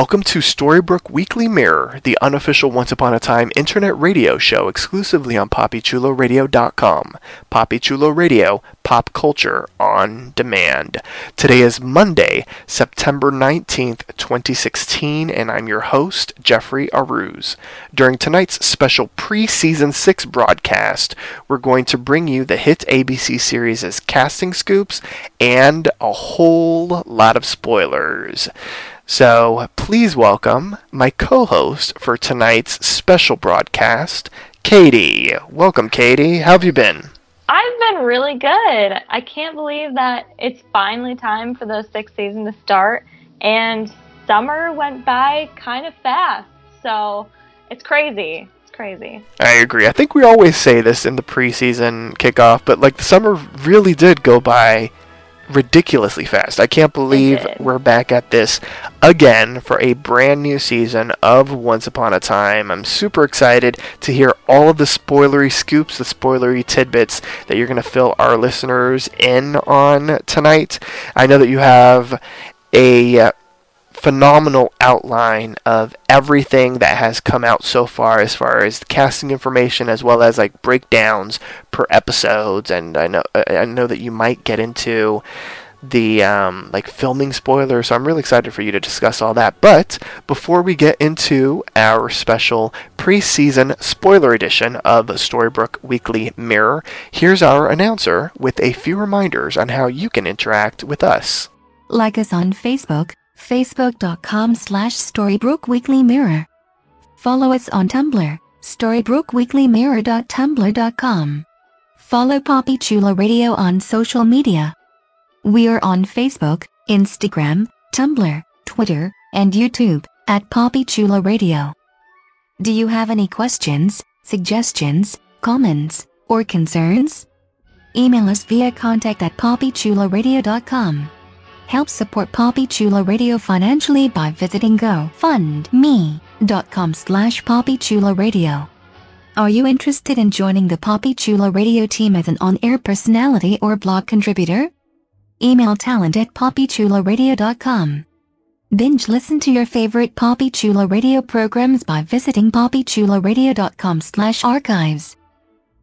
Welcome to Storybrooke Weekly Mirror, the unofficial Once Upon a Time internet radio show exclusively on PoppyChuloRadio.com. Poppy Chulo Radio, pop culture on demand. Today is Monday, September 19th, 2016, and I'm your host, Jeffrey Aruz. During tonight's special pre-season 6 broadcast, we're going to bring you the hit ABC series' casting scoops and a whole lot of spoilers. So please welcome my co host for tonight's special broadcast, Katie. Welcome, Katie. How have you been? I've been really good. I can't believe that it's finally time for the sixth season to start, and summer went by kind of fast. So it's crazy. It's crazy. I agree. I think we always say this in the preseason kickoff, but like the summer really did go by ridiculously fast. I can't believe we're back at this again for a brand new season of Once Upon a Time. I'm super excited to hear all of the spoilery scoops, the spoilery tidbits that you're going to fill our listeners in on tonight. I know that you have a phenomenal outline of everything that has come out so far as far as casting information as well as like breakdowns per episodes. And I know I know that you might get into the um, like filming spoiler so I'm really excited for you to discuss all that. But before we get into our special preseason spoiler edition of Storybrooke Weekly Mirror here's our announcer with a few reminders on how you can interact with us. Like us on Facebook facebook.com slash Storybrooke Weekly Mirror. Follow us on Tumblr, storybrookweeklymirror.tumblr.com. Follow Poppy Chula Radio on social media. We are on Facebook, Instagram, Tumblr, Twitter, and YouTube at Poppy Chula Radio. Do you have any questions, suggestions, comments, or concerns? Email us via contact at poppychuloradio.com. Help support Poppy Chula Radio financially by visiting gofundme.com slash poppychuloradio. Are you interested in joining the Poppy Chula Radio team as an on-air personality or blog contributor? Email talent at poppychuloradio.com. Binge listen to your favorite Poppy Chula Radio programs by visiting poppychularadio.com slash archives.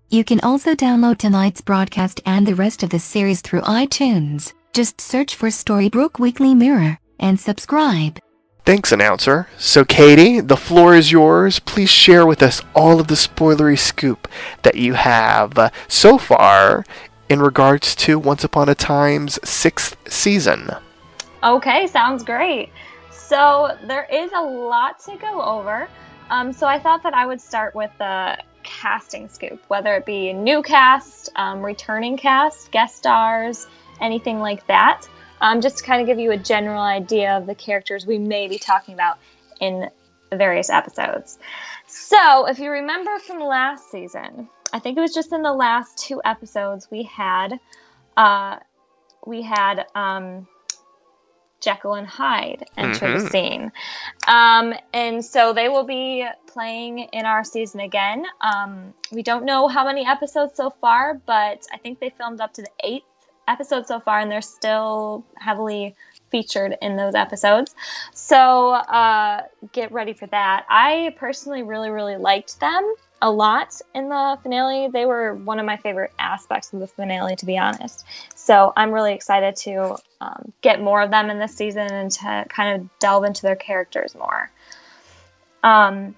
You can also download tonight's broadcast and the rest of the series through iTunes. Just search for Storybrooke Weekly Mirror and subscribe. Thanks, announcer. So, Katie, the floor is yours. Please share with us all of the spoilery scoop that you have uh, so far in regards to Once Upon a Time's sixth season. Okay, sounds great. So, there is a lot to go over. Um, so, I thought that I would start with the casting scoop, whether it be new cast, um, returning cast, guest stars, anything like that. Um, just to kind of give you a general idea of the characters we may be talking about in the various episodes. So, if you remember from last season, I think it was just in the last two episodes we had, uh, we had um, Jekyll and Hyde enter mm-hmm. the scene, um, and so they will be playing in our season again. Um, we don't know how many episodes so far, but I think they filmed up to the eighth episodes so far, and they're still heavily featured in those episodes. So uh, get ready for that. I personally really, really liked them a lot in the finale. They were one of my favorite aspects of the finale, to be honest. So I'm really excited to um, get more of them in this season and to kind of delve into their characters more. Um,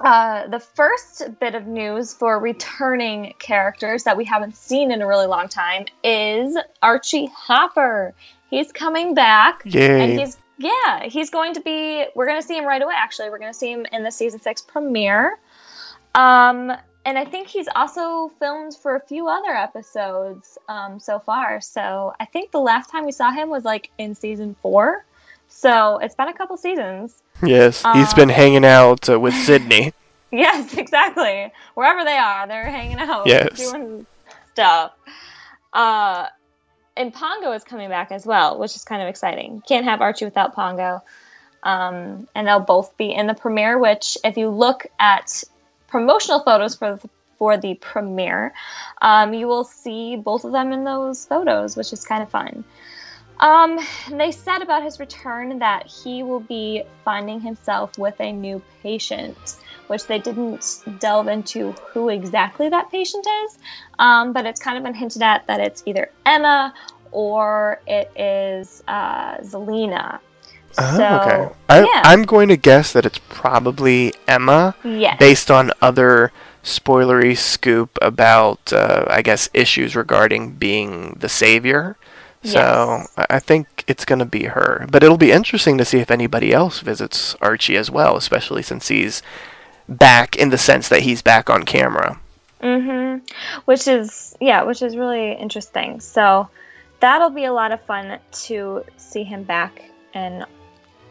uh, the first bit of news for returning characters that we haven't seen in a really long time is Archie Hopper. He's coming back, Yay. and he's yeah, he's going to be. We're going to see him right away. Actually, we're going to see him in the season six premiere. Um, and I think he's also filmed for a few other episodes um, so far. So I think the last time we saw him was like in season four. So it's been a couple seasons. Yes, he's been Um, hanging out uh, with Sydney. Yes, exactly. Wherever they are, they're hanging out, Yes. doing stuff. Uh, and Pongo is coming back as well, which is kind of exciting. Can't have Archie without Pongo. Um, and they'll both be in the premiere. Which, if you look at promotional photos for the, for the premiere, um, you will see both of them in those photos, which is kind of fun. Um, they said about his return that he will be finding himself with a new patient, which they didn't delve into who exactly that patient is. Um, but it's kind of been hinted at that it's either Emma or it is uh, Zelena. Oh, so, okay. I, yeah. I'm going to guess that it's probably Emma, Yes. based on other spoilery scoop about, uh, I guess, issues regarding being the savior. So Yes. I I think it's going to be her. But it'll be interesting to see if anybody else visits Archie as well, especially since he's back in the sense that he's back on camera. Mm-hmm. Which is yeah, which is really interesting. So that'll be a lot of fun to see him back and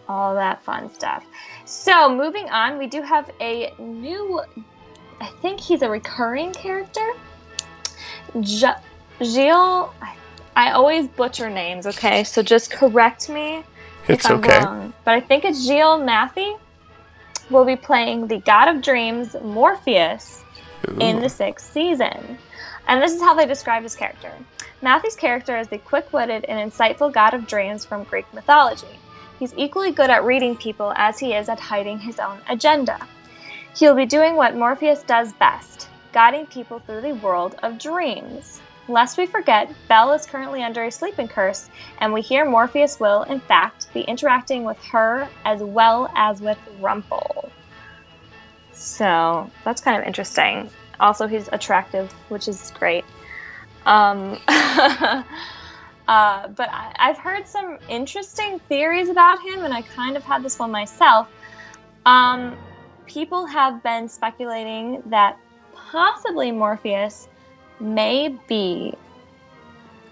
all that fun stuff. So moving on, we do have a new. I think he's a recurring character. J- Giles. I, I always butcher names. Okay, so just correct me It's if I'm okay. wrong. But I think it's Giles Matthey. Will be playing the God of Dreams, Morpheus, in the sixth season. And this is how they describe his character. Matthey's character is the quick witted and insightful god of dreams from Greek mythology. He's equally good at reading people as he is at hiding his own agenda. He'll be doing what Morpheus does best guiding people through the world of dreams. Lest we forget, Belle is currently under a sleeping curse, and we hear Morpheus will, in fact, be interacting with her as well as with Rumple. So that's kind of interesting. Also, he's attractive, which is great. Um, uh, but I, I've heard some interesting theories about him, and I kind of had this one myself. Um, people have been speculating that possibly Morpheus may be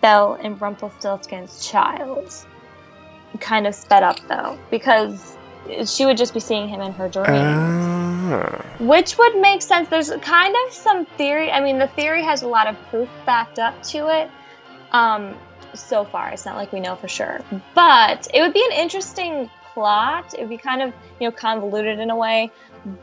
Belle and Rumpelstiltskin's child. Kind of sped up though, because she would just be seeing him in her dreams. Ah. Which would make sense. There's kind of some theory. I mean, the theory has a lot of proof backed up to it. Um, so far, it's not like we know for sure. But it would be an interesting plot. It would be kind of, you know, convoluted in a way.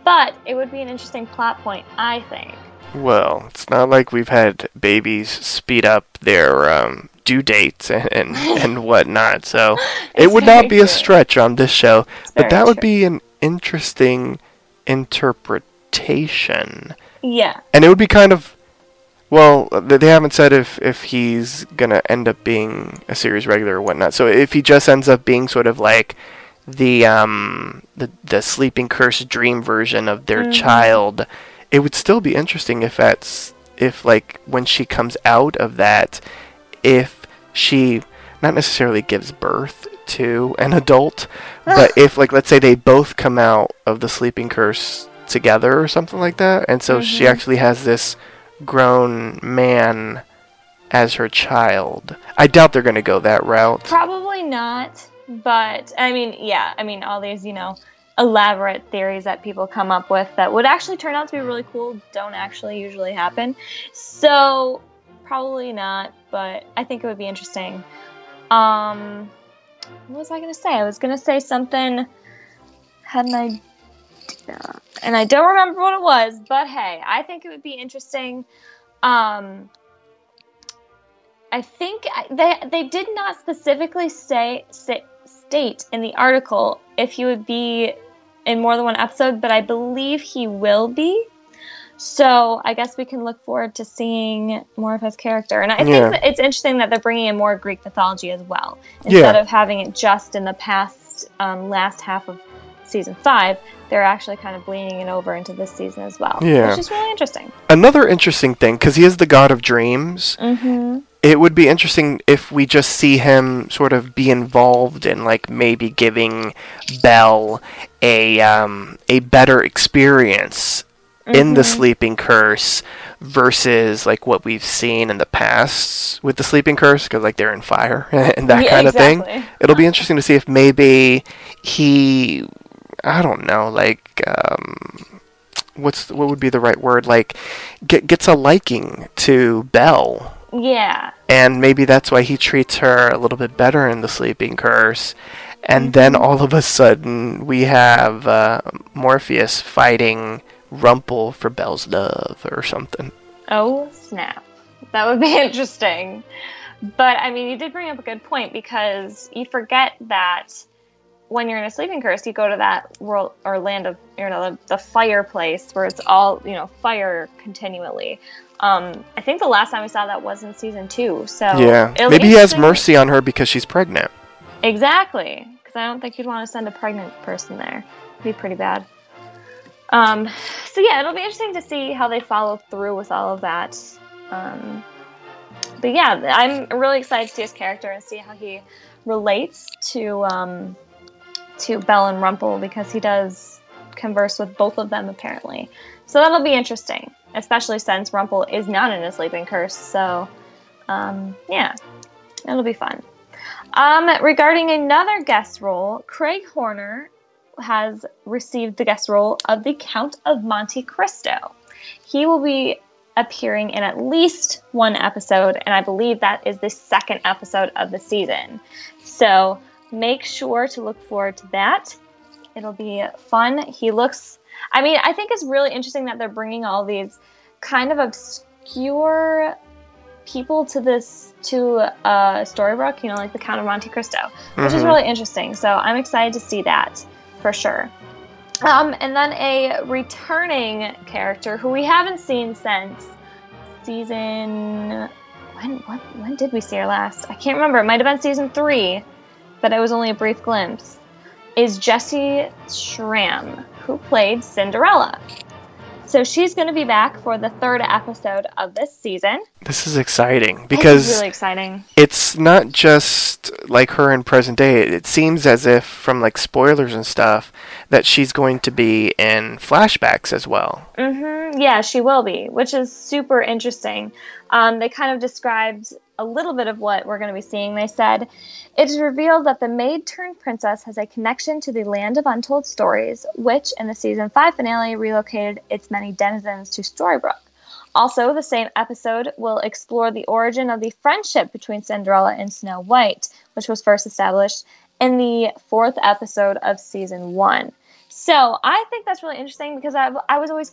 But it would be an interesting plot point, I think. Well, it's not like we've had babies speed up their um, due dates and, and, and whatnot, so it would not be a stretch on this show. But very that would true. be an interesting interpretation. Yeah. And it would be kind of. Well, they haven't said if, if he's gonna end up being a series regular or whatnot. So if he just ends up being sort of like the um the the sleeping curse dream version of their Mhm. child, it would still be interesting if that's if like when she comes out of that, if she not necessarily gives birth to an adult, but if like let's say they both come out of the sleeping curse together or something like that, and so she Mhm. actually has this grown man as her child. I doubt they're gonna go that route. Probably not. But, I mean, yeah. I mean, all these, you know, elaborate theories that people come up with that would actually turn out to be really cool don't actually usually happen. So, probably not. But I think it would be interesting. Um, what was I going to say? I was going to say something. Had an idea. And I don't remember what it was, but hey, I think it would be interesting. Um, I think they they did not specifically say, say state in the article if he would be in more than one episode, but I believe he will be. So I guess we can look forward to seeing more of his character, and I Yeah. think it's interesting that they're bringing in more Greek mythology as well, instead Yeah. of having it just in the past um, last half of season five, they're actually kind of bleeding it over into this season as well. Yeah. Which is really interesting. Another interesting thing, because he is the god of dreams, Mm-hmm. It would be interesting if we just see him sort of be involved in like maybe giving Belle a um, a better experience in the Mhm. sleeping curse versus like what we've seen in the past with the sleeping curse because like they're in fire and that Yeah, kind of thing. it'll be interesting to see if maybe he i don't know like um what's what would be the right word? Like get, gets a liking to belle Yeah. and maybe that's why he treats her a little bit better in the sleeping curse and then all of a sudden we have uh, morpheus fighting rumple for belle's love or something Oh, snap. That would be interesting. But I mean, you did bring up a good point because you forget that when you're in a sleeping curse, you go to that world or land of, you know, the, the fireplace where it's all, you know, fire continually. Um, I think the last time we saw that was in season two. So yeah maybe he has mercy on her because she's pregnant Exactly, because I don't think you'd want to send a pregnant person there. It'd be pretty bad. Um, so yeah, it'll be interesting to see how they follow through with all of that. Um, but yeah, I'm really excited to see his character and see how he relates to um, to Belle and Rumple because he does converse with both of them apparently. So that'll be interesting, especially since Rumple is not in a sleeping curse. So um, yeah, it'll be fun. Um, regarding another guest role, Craig Horner has received the guest role of the Count of Monte Cristo. He will be appearing in at least one episode, and I believe that is the second episode of the season. So make sure to look forward to that. It'll be fun. He looks, I mean, I think it's really interesting that they're bringing all these kind of obscure people to this to uh, Storybrooke, you know, like the Count of Monte Cristo, which is Mhm. really interesting. So I'm excited to see that for sure. Um, and then a returning character who we haven't seen since season. When what, when did we see her last? I can't remember. It might have been season three, but it was only a brief glimpse. Is Jessy Schram, who played Cinderella. So she's going to be back for the third episode of this season. this is exciting because is really exciting. it's not just like her in present day. It seems as if from like spoilers and stuff that she's going to be in flashbacks as well. hmm Yeah, she will be, which is super interesting. Um, they kind of described a little bit of what we're going to be seeing. They said, It is revealed that the maid turned princess has a connection to the land of untold stories, which in the season 5 finale relocated its many denizens to Storybrooke. Also, the same episode will explore the origin of the friendship between Cinderella and Snow White, which was first established in the fourth episode of season one. So I think that's really interesting because I, I was always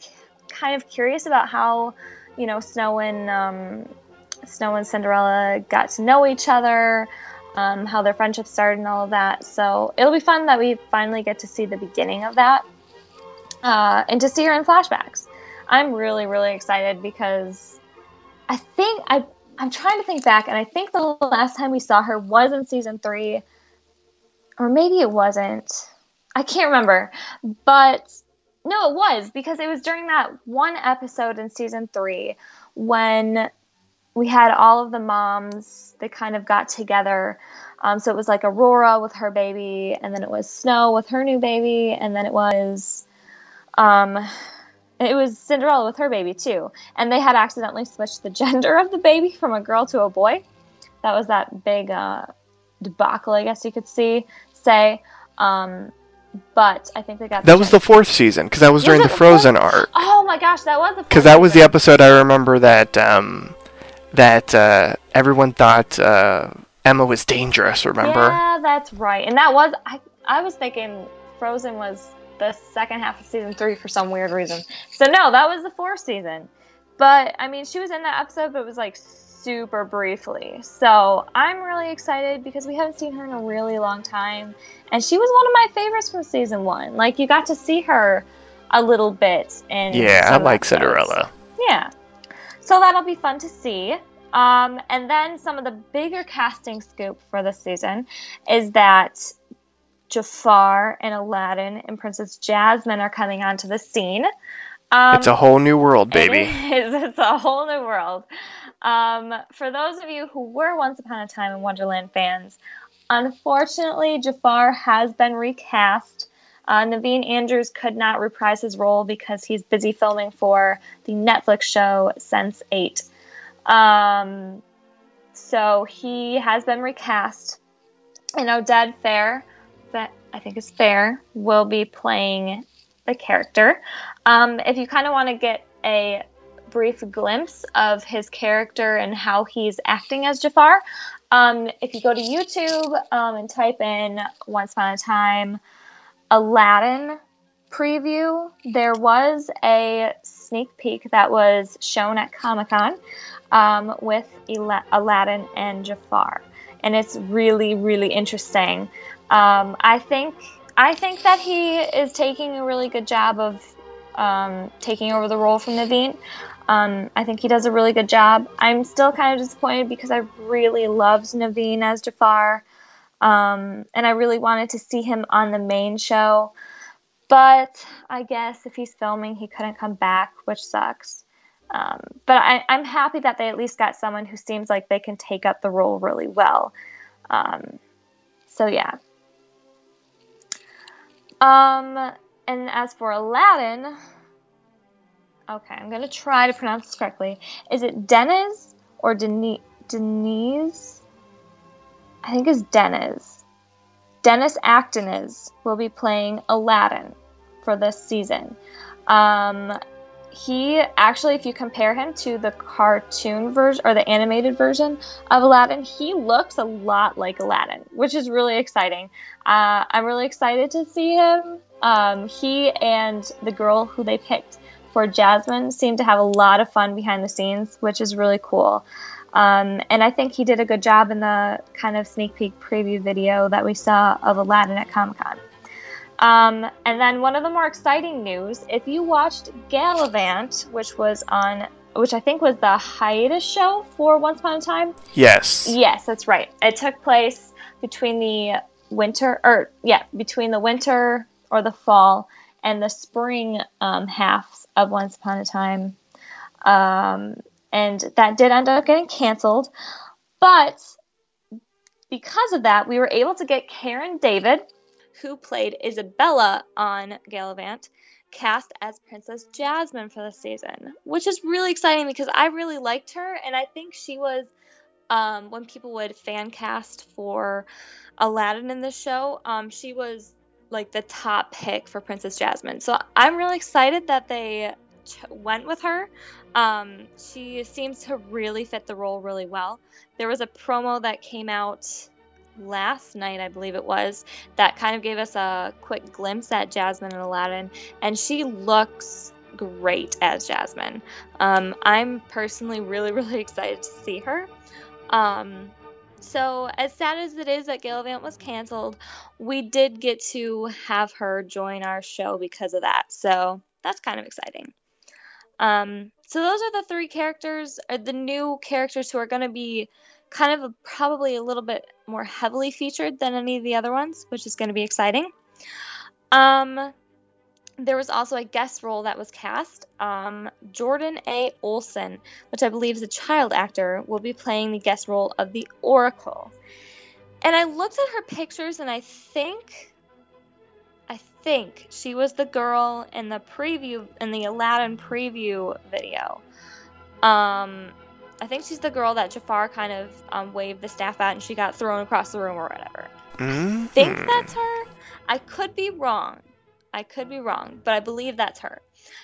kind of curious about how, you know, Snow and um, Snow and Cinderella got to know each other, um, how their friendship started, and all of that. So it'll be fun that we finally get to see the beginning of that, uh, and to see her in flashbacks. I'm really, really excited because I think I I'm trying to think back, and I think the last time we saw her was in season three, or maybe it wasn't. I can't remember, but no, it was because it was during that one episode in season three when we had all of the moms that kind of got together. Um, so it was like Aurora with her baby, and then it was Snow with her new baby, and then it was um, it was Cinderella with her baby too. And they had accidentally switched the gender of the baby from a girl to a boy. That was that big uh, debacle, I guess you could see say. Um, but I think they got That was the fourth season because that was Was during the the Frozen fourth? arc. Oh my gosh, that was the Because that was the episode I remember that um, that uh, everyone thought uh, Emma was dangerous. Remember? Yeah, that's right. And that was I. I was thinking Frozen was the second half of season three for some weird reason. So no, that was the fourth season. But I mean, she was in that episode, but it was like super briefly. So I'm really excited because we haven't seen her in a really long time, and she was one of my favorites from season one. Like you got to see her a little bit in. Yeah, I like episodes. Cinderella. Yeah. So that'll be fun to see. Um, and then some of the bigger casting scoop for this season is that Jafar and Aladdin and Princess Jasmine are coming onto the scene. Um, it's a whole new world, baby. It is. It's a whole new world. Um, for those of you who were Once Upon a Time in Wonderland fans, unfortunately, Jafar has been recast. Uh, Naveen Andrews could not reprise his role because he's busy filming for the Netflix show Sense 8. Um, so he has been recast. And Oded Fehr, that I think is Fehr, will be playing the character. Um, if you kind of want to get a brief glimpse of his character and how he's acting as Jafar, um, if you go to YouTube um, and type in Once Upon a Time Aladdin preview, there was a sneak peek that was shown at Comic Con um, with Aladdin and Jafar, and it's really, really interesting. Um, I think I think that he is taking a really good job of um, taking over the role from Naveen. Um, I think he does a really good job. I'm still kind of disappointed because I really loved Naveen as Jafar, um, and I really wanted to see him on the main show. But I guess if he's filming, he couldn't come back, which sucks. Um, but I, am happy that they at least got someone who seems like they can take up the role really well. Um, so yeah. Um, and as for Aladdin, okay, I'm gonna try to pronounce this correctly. Is it Dennis or Denise? Denise? I think is Dennis. Dennis Akdeniz will be playing Aladdin for this season. Um, he actually, if you compare him to the cartoon version or the animated version of Aladdin, he looks a lot like Aladdin, which is really exciting. Uh, I'm really excited to see him. Um, he and the girl who they picked for Jasmine seem to have a lot of fun behind the scenes, which is really cool. Um, and I think he did a good job in the kind of sneak peek preview video that we saw of Aladdin at Comic Con. Um, and then one of the more exciting news, if you watched Galavant, which was on, which I think was the hiatus show for Once Upon a Time. Yes. Yes, that's right. It took place between the winter, or yeah, between the winter or the fall and the spring um, halves of Once Upon a Time. Um, and that did end up getting canceled. But because of that, we were able to get Karen David who played Isabella on Galavant, cast as Princess Jasmine for the season, which is really exciting because I really liked her, and I think she was um, when people would fan cast for Aladdin in the show, um, she was like the top pick for Princess Jasmine. So I'm really excited that they went with her. Um, she seems to really fit the role really well. There was a promo that came out last night, I believe it was, that kind of gave us a quick glimpse at Jasmine and Aladdin, and she looks great as Jasmine. Um, I'm personally really, really excited to see her. Um, so, as sad as it is that Galavant was canceled, we did get to have her join our show because of that. So, that's kind of exciting. Um, so, those are the three characters, uh, the new characters who are going to be kind of a, probably a little bit more heavily featured than any of the other ones, which is going to be exciting. Um, there was also a guest role that was cast. Um, Jordan A. Olson, which I believe is a child actor, will be playing the guest role of the Oracle. And I looked at her pictures and I think I think she was the girl in the preview in the Aladdin preview video. Um I think she's the girl that Jafar kind of um, waved the staff at and she got thrown across the room or whatever. Mm-hmm. think that's her. I could be wrong. I could be wrong, but I believe that's her.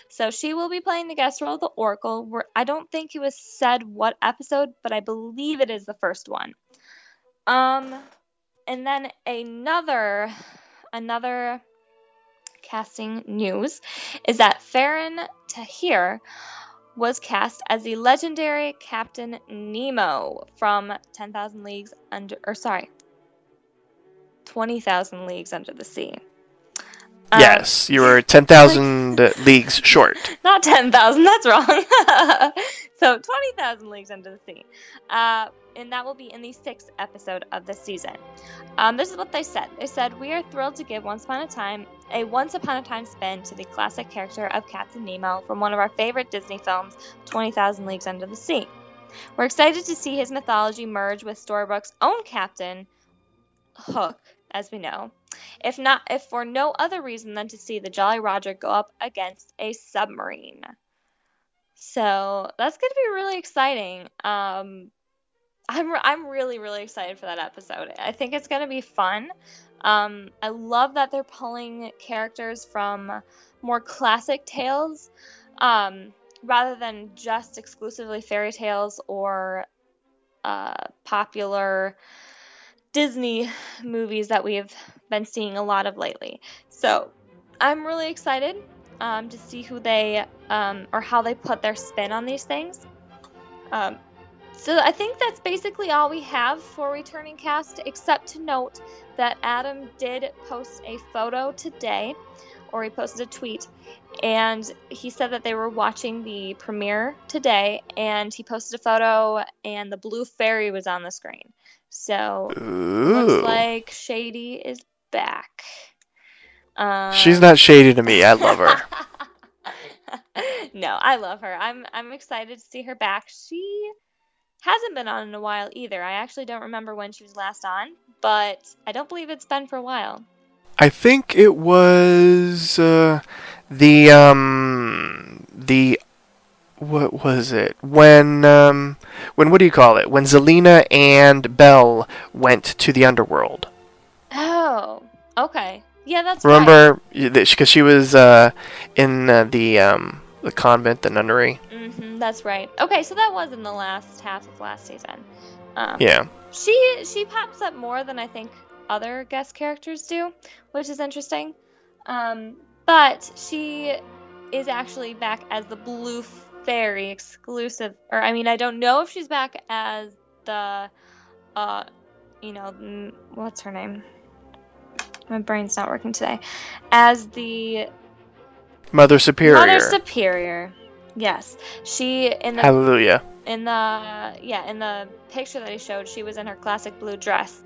So she will be playing the guest role of the Oracle. Where I don't think it was said what episode, but I believe it is the first one. Um, and then another another casting news is that Faran Tahir was cast as the legendary Captain Nemo from 10,000 Leagues Under, or sorry, 20,000 Leagues Under the Sea. Um, yes, you were 10,000 leagues short. Not 10,000, that's wrong. so 20,000 Leagues Under the Sea. Uh, and that will be in the sixth episode of the season. Um, this is what they said. They said, We are thrilled to give Once Upon a Time a Once Upon a Time spin to the classic character of Captain Nemo from one of our favorite Disney films, 20,000 Leagues Under the Sea. We're excited to see his mythology merge with Storybrooke's own captain, Hook, as we know. If not, if for no other reason than to see the Jolly Roger go up against a submarine. So that's going to be really exciting. Um, I'm I'm really really excited for that episode. I think it's going to be fun. Um, I love that they're pulling characters from more classic tales um, rather than just exclusively fairy tales or uh, popular Disney movies that we've been seeing a lot of lately. So I'm really excited um, to see who they um, or how they put their spin on these things. Um, so I think that's basically all we have for returning cast, except to note that Adam did post a photo today, or he posted a tweet, and he said that they were watching the premiere today, and he posted a photo, and the blue fairy was on the screen. So Ooh. looks like Shady is back. Um, She's not shady to me. I love her. no, I love her. I'm I'm excited to see her back. She hasn't been on in a while either. I actually don't remember when she was last on, but I don't believe it's been for a while. I think it was uh, the um the what was it when um when what do you call it when Zelena and Belle went to the underworld. Oh, okay. Yeah, that's Remember because she was uh, in uh, the um the convent, the nunnery. hmm that's right. Okay, so that was in the last half of last season. Um, Yeah. She she pops up more than I think other guest characters do, which is interesting. Um, but she is actually back as the Blue Fairy exclusive, or I mean, I don't know if she's back as the, uh, you know, what's her name? My brain's not working today. As the Mother Superior. Mother Superior. Yes, she in the Hallelujah. in the yeah in the picture that he showed she was in her classic blue dress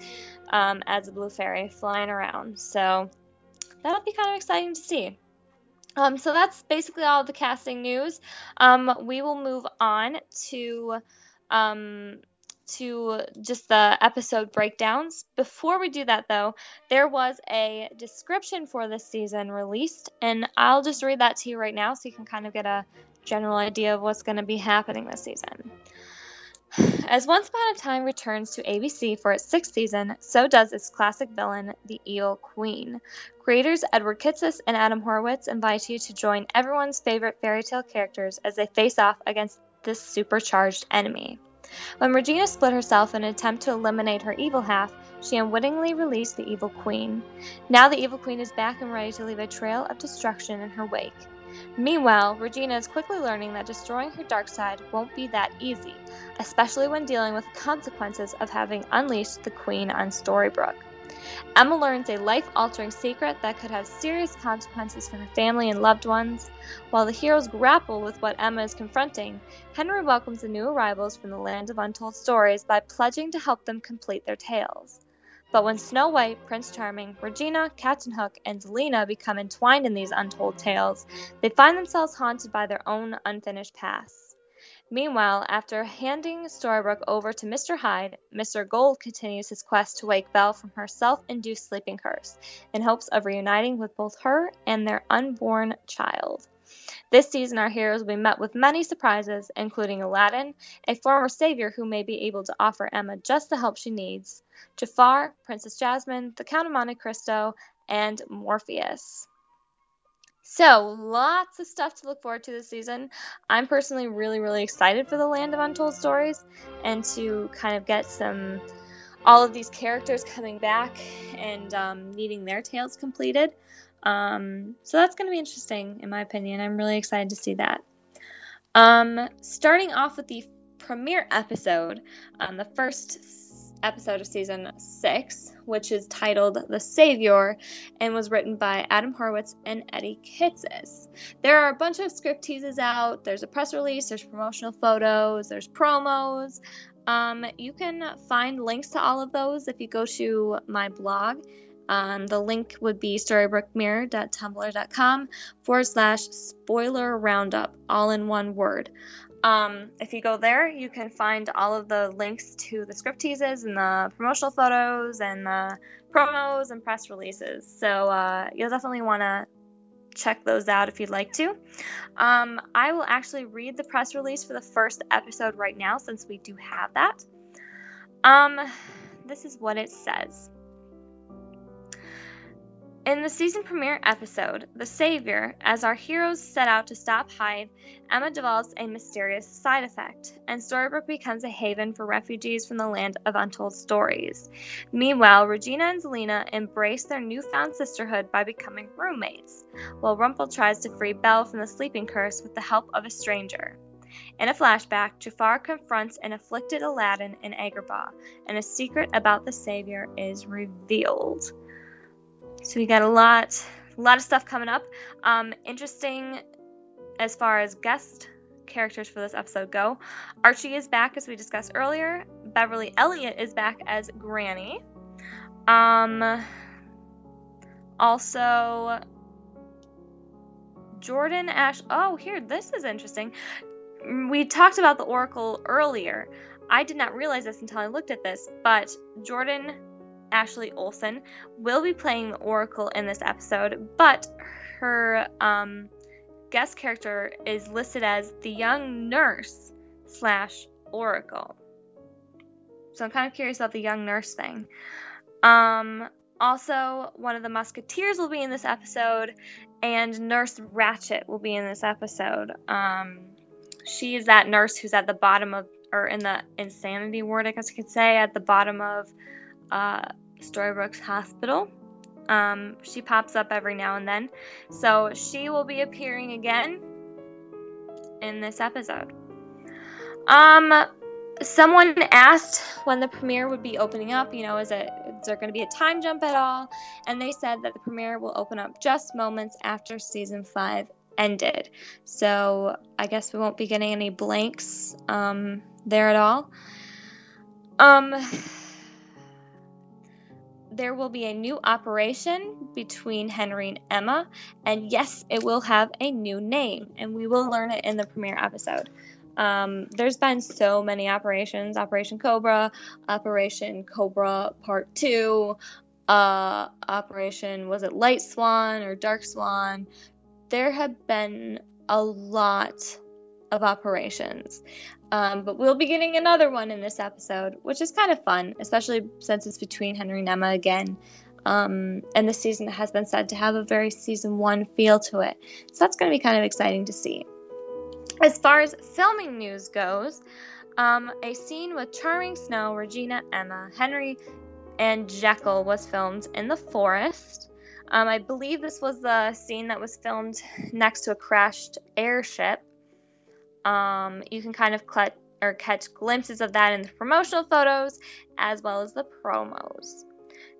um, as a blue fairy flying around so that'll be kind of exciting to see um, so that's basically all of the casting news um, we will move on to um, to just the episode breakdowns before we do that though there was a description for this season released and i'll just read that to you right now so you can kind of get a general idea of what's going to be happening this season. As Once Upon a Time returns to ABC for its sixth season, so does its classic villain, the Evil Queen. Creators Edward Kitsis and Adam Horowitz invite you to join everyone's favorite fairy tale characters as they face off against this supercharged enemy. When Regina split herself in an attempt to eliminate her evil half, she unwittingly released the Evil Queen. Now the Evil Queen is back and ready to leave a trail of destruction in her wake. Meanwhile, Regina is quickly learning that destroying her dark side won't be that easy, especially when dealing with the consequences of having unleashed the Queen on Storybrooke. Emma learns a life altering secret that could have serious consequences for her family and loved ones. While the heroes grapple with what Emma is confronting, Henry welcomes the new arrivals from the land of untold stories by pledging to help them complete their tales. But when Snow White, Prince Charming, Regina, Captain Hook, and Zelena become entwined in these untold tales, they find themselves haunted by their own unfinished pasts. Meanwhile, after handing Storybrooke over to Mr. Hyde, Mr. Gold continues his quest to wake Belle from her self induced sleeping curse, in hopes of reuniting with both her and their unborn child. This season, our heroes will be met with many surprises, including Aladdin, a former savior who may be able to offer Emma just the help she needs, Jafar, Princess Jasmine, the Count of Monte Cristo, and Morpheus. So, lots of stuff to look forward to this season. I'm personally really, really excited for the Land of Untold Stories and to kind of get some, all of these characters coming back and um, needing their tales completed. Um, so, that's going to be interesting, in my opinion. I'm really excited to see that. Um, starting off with the premiere episode, um, the first episode of season six, which is titled The Savior and was written by Adam Horowitz and Eddie Kitsis. There are a bunch of script teases out, there's a press release, there's promotional photos, there's promos. Um, you can find links to all of those if you go to my blog. Um, the link would be storybrookemirror.tumblr.com forward slash spoiler roundup, all in one word. Um, if you go there, you can find all of the links to the script teases and the promotional photos and the promos and press releases. So uh, you'll definitely want to check those out if you'd like to. Um, I will actually read the press release for the first episode right now since we do have that. Um, this is what it says. In the season premiere episode, The Savior, as our heroes set out to stop Hyde, Emma develops a mysterious side effect, and Storybrooke becomes a haven for refugees from the land of untold stories. Meanwhile, Regina and Zelena embrace their newfound sisterhood by becoming roommates, while Rumple tries to free Belle from the sleeping curse with the help of a stranger. In a flashback, Jafar confronts an afflicted Aladdin in Agrabah, and a secret about the Savior is revealed. So we got a lot, a lot of stuff coming up. Um, interesting as far as guest characters for this episode go. Archie is back as we discussed earlier. Beverly Elliott is back as Granny. Um, also, Jordan Ash. Oh, here, this is interesting. We talked about the Oracle earlier. I did not realize this until I looked at this, but Jordan Ashley Olsen, will be playing the Oracle in this episode, but her um, guest character is listed as the young nurse slash Oracle. So I'm kind of curious about the young nurse thing. Um, also, one of the Musketeers will be in this episode, and Nurse Ratchet will be in this episode. Um, she is that nurse who's at the bottom of, or in the insanity ward, I guess you could say, at the bottom of uh, Storybrooke's hospital. Um, she pops up every now and then. So she will be appearing again in this episode. Um, someone asked when the premiere would be opening up. You know, is it is there going to be a time jump at all? And they said that the premiere will open up just moments after season five ended. So I guess we won't be getting any blanks um, there at all. Um there will be a new operation between Henry and Emma, and yes, it will have a new name, and we will learn it in the premiere episode. Um, there's been so many operations Operation Cobra, Operation Cobra Part 2, uh, Operation, was it Light Swan or Dark Swan? There have been a lot of operations. Um, but we'll be getting another one in this episode, which is kind of fun, especially since it's between Henry and Emma again. Um, and the season has been said to have a very season one feel to it. So that's going to be kind of exciting to see. As far as filming news goes, um, a scene with Charming Snow, Regina, Emma, Henry, and Jekyll was filmed in the forest. Um, I believe this was the scene that was filmed next to a crashed airship. Um, you can kind of or catch glimpses of that in the promotional photos as well as the promos.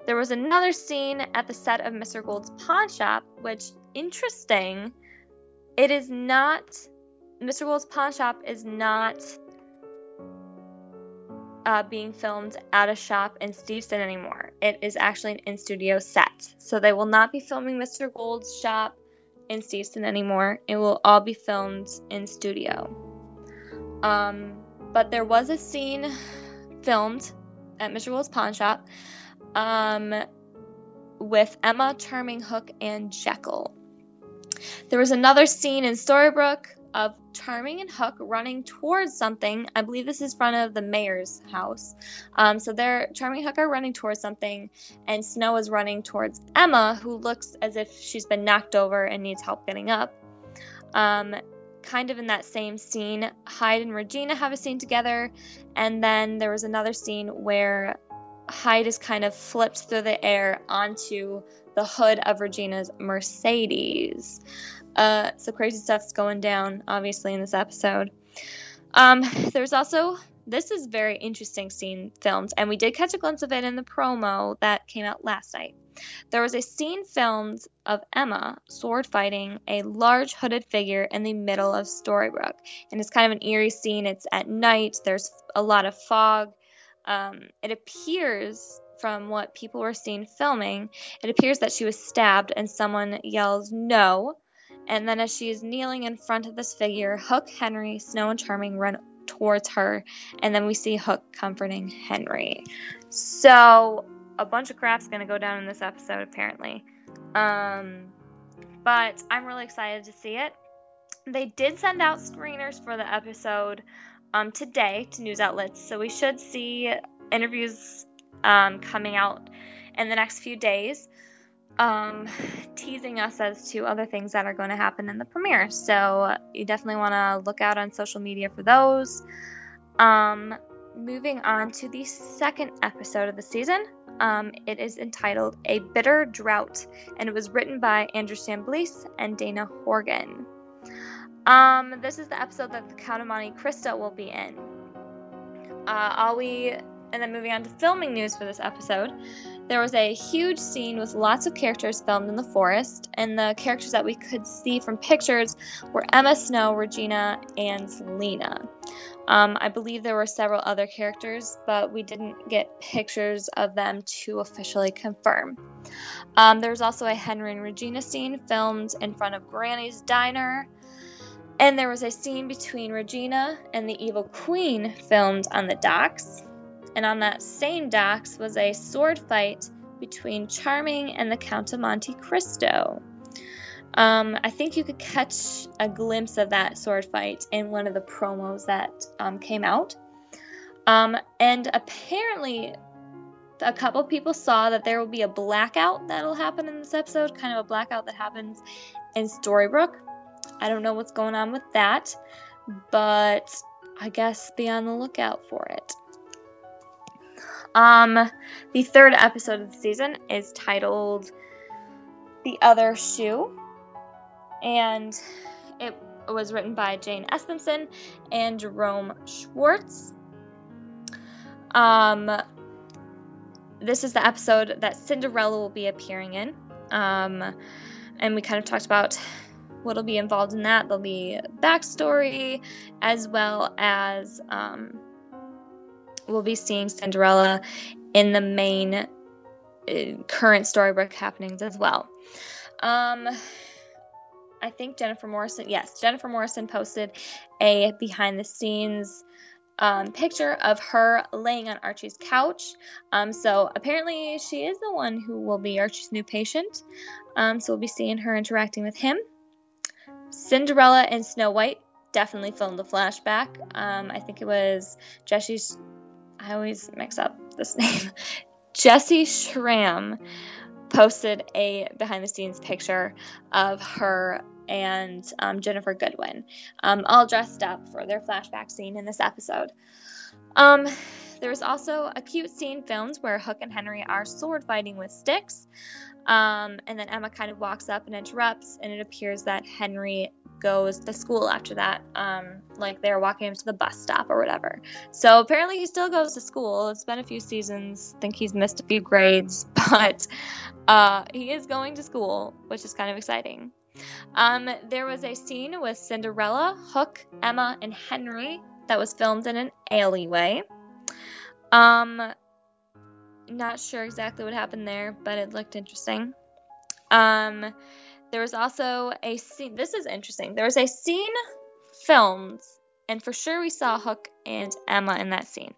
There was another scene at the set of Mr. Gold's pawn shop, which interesting. It is not Mr. Gold's pawn shop is not uh, being filmed at a shop in Steveston anymore. It is actually an in studio set. So they will not be filming Mr. Gold's shop in Steveston anymore. It will all be filmed in studio. Um, but there was a scene filmed at Mr. Gold's pawn shop um, with Emma, Charming Hook, and Jekyll. There was another scene in Storybrooke of Charming and Hook running towards something. I believe this is front of the mayor's house. Um, so they're Charming and Hook are running towards something, and Snow is running towards Emma, who looks as if she's been knocked over and needs help getting up. Um, kind of in that same scene, Hyde and Regina have a scene together, and then there was another scene where Hyde is kind of flipped through the air onto the hood of Regina's Mercedes. Uh, so crazy stuff's going down, obviously, in this episode. Um, there's also this is very interesting scene filmed, and we did catch a glimpse of it in the promo that came out last night. There was a scene filmed of Emma sword fighting a large hooded figure in the middle of Storybrooke. And it's kind of an eerie scene. It's at night, there's a lot of fog. Um, it appears, from what people were seeing filming, it appears that she was stabbed and someone yells no. And then, as she is kneeling in front of this figure, Hook, Henry, Snow, and Charming run towards her. And then we see Hook comforting Henry. So, a bunch of crap's going to go down in this episode, apparently. Um, but I'm really excited to see it. They did send out screeners for the episode um, today to news outlets, so we should see interviews um, coming out in the next few days, um, teasing us as to other things that are going to happen in the premiere. So you definitely want to look out on social media for those. Um, moving on to the second episode of the season. Um, it is entitled A Bitter Drought, and it was written by Andrew Chambliss and Dana Horgan. Um, this is the episode that the Count of Monte Cristo will be in. Uh, all we, and then moving on to filming news for this episode, there was a huge scene with lots of characters filmed in the forest, and the characters that we could see from pictures were Emma Snow, Regina, and Lena. Um, I believe there were several other characters, but we didn't get pictures of them to officially confirm. Um, there was also a Henry and Regina scene filmed in front of Granny's diner. And there was a scene between Regina and the Evil Queen filmed on the docks. And on that same docks was a sword fight between Charming and the Count of Monte Cristo. Um, I think you could catch a glimpse of that sword fight in one of the promos that um, came out. Um, and apparently, a couple people saw that there will be a blackout that'll happen in this episode, kind of a blackout that happens in Storybrooke. I don't know what's going on with that, but I guess be on the lookout for it. Um, the third episode of the season is titled The Other Shoe and it was written by Jane Espenson and Jerome Schwartz. Um, this is the episode that Cinderella will be appearing in. Um, and we kind of talked about what'll be involved in that. There'll be backstory as well as um, we'll be seeing Cinderella in the main uh, current Storybrooke happenings as well. Um, I think Jennifer Morrison, yes, Jennifer Morrison posted a behind the scenes um, picture of her laying on Archie's couch. Um, so apparently she is the one who will be Archie's new patient. Um, so we'll be seeing her interacting with him. Cinderella and Snow White definitely filmed a flashback. Um, I think it was Jesse's. I always mix up this name. Jessy Schram posted a behind the scenes picture of her and um, Ginnifer Goodwin, um, all dressed up for their flashback scene in this episode. Um, there's also a cute scene filmed where Hook and Henry are sword fighting with sticks. Um, and then Emma kind of walks up and interrupts, and it appears that Henry goes to school after that, um, like they're walking him to the bus stop or whatever. So apparently he still goes to school. It's been a few seasons. I think he's missed a few grades, but uh, he is going to school, which is kind of exciting. Um, there was a scene with Cinderella, Hook, Emma, and Henry that was filmed in an alleyway. Um, not sure exactly what happened there, but it looked interesting. Um, there was also a scene. This is interesting. There was a scene filmed, and for sure we saw Hook and Emma in that scene,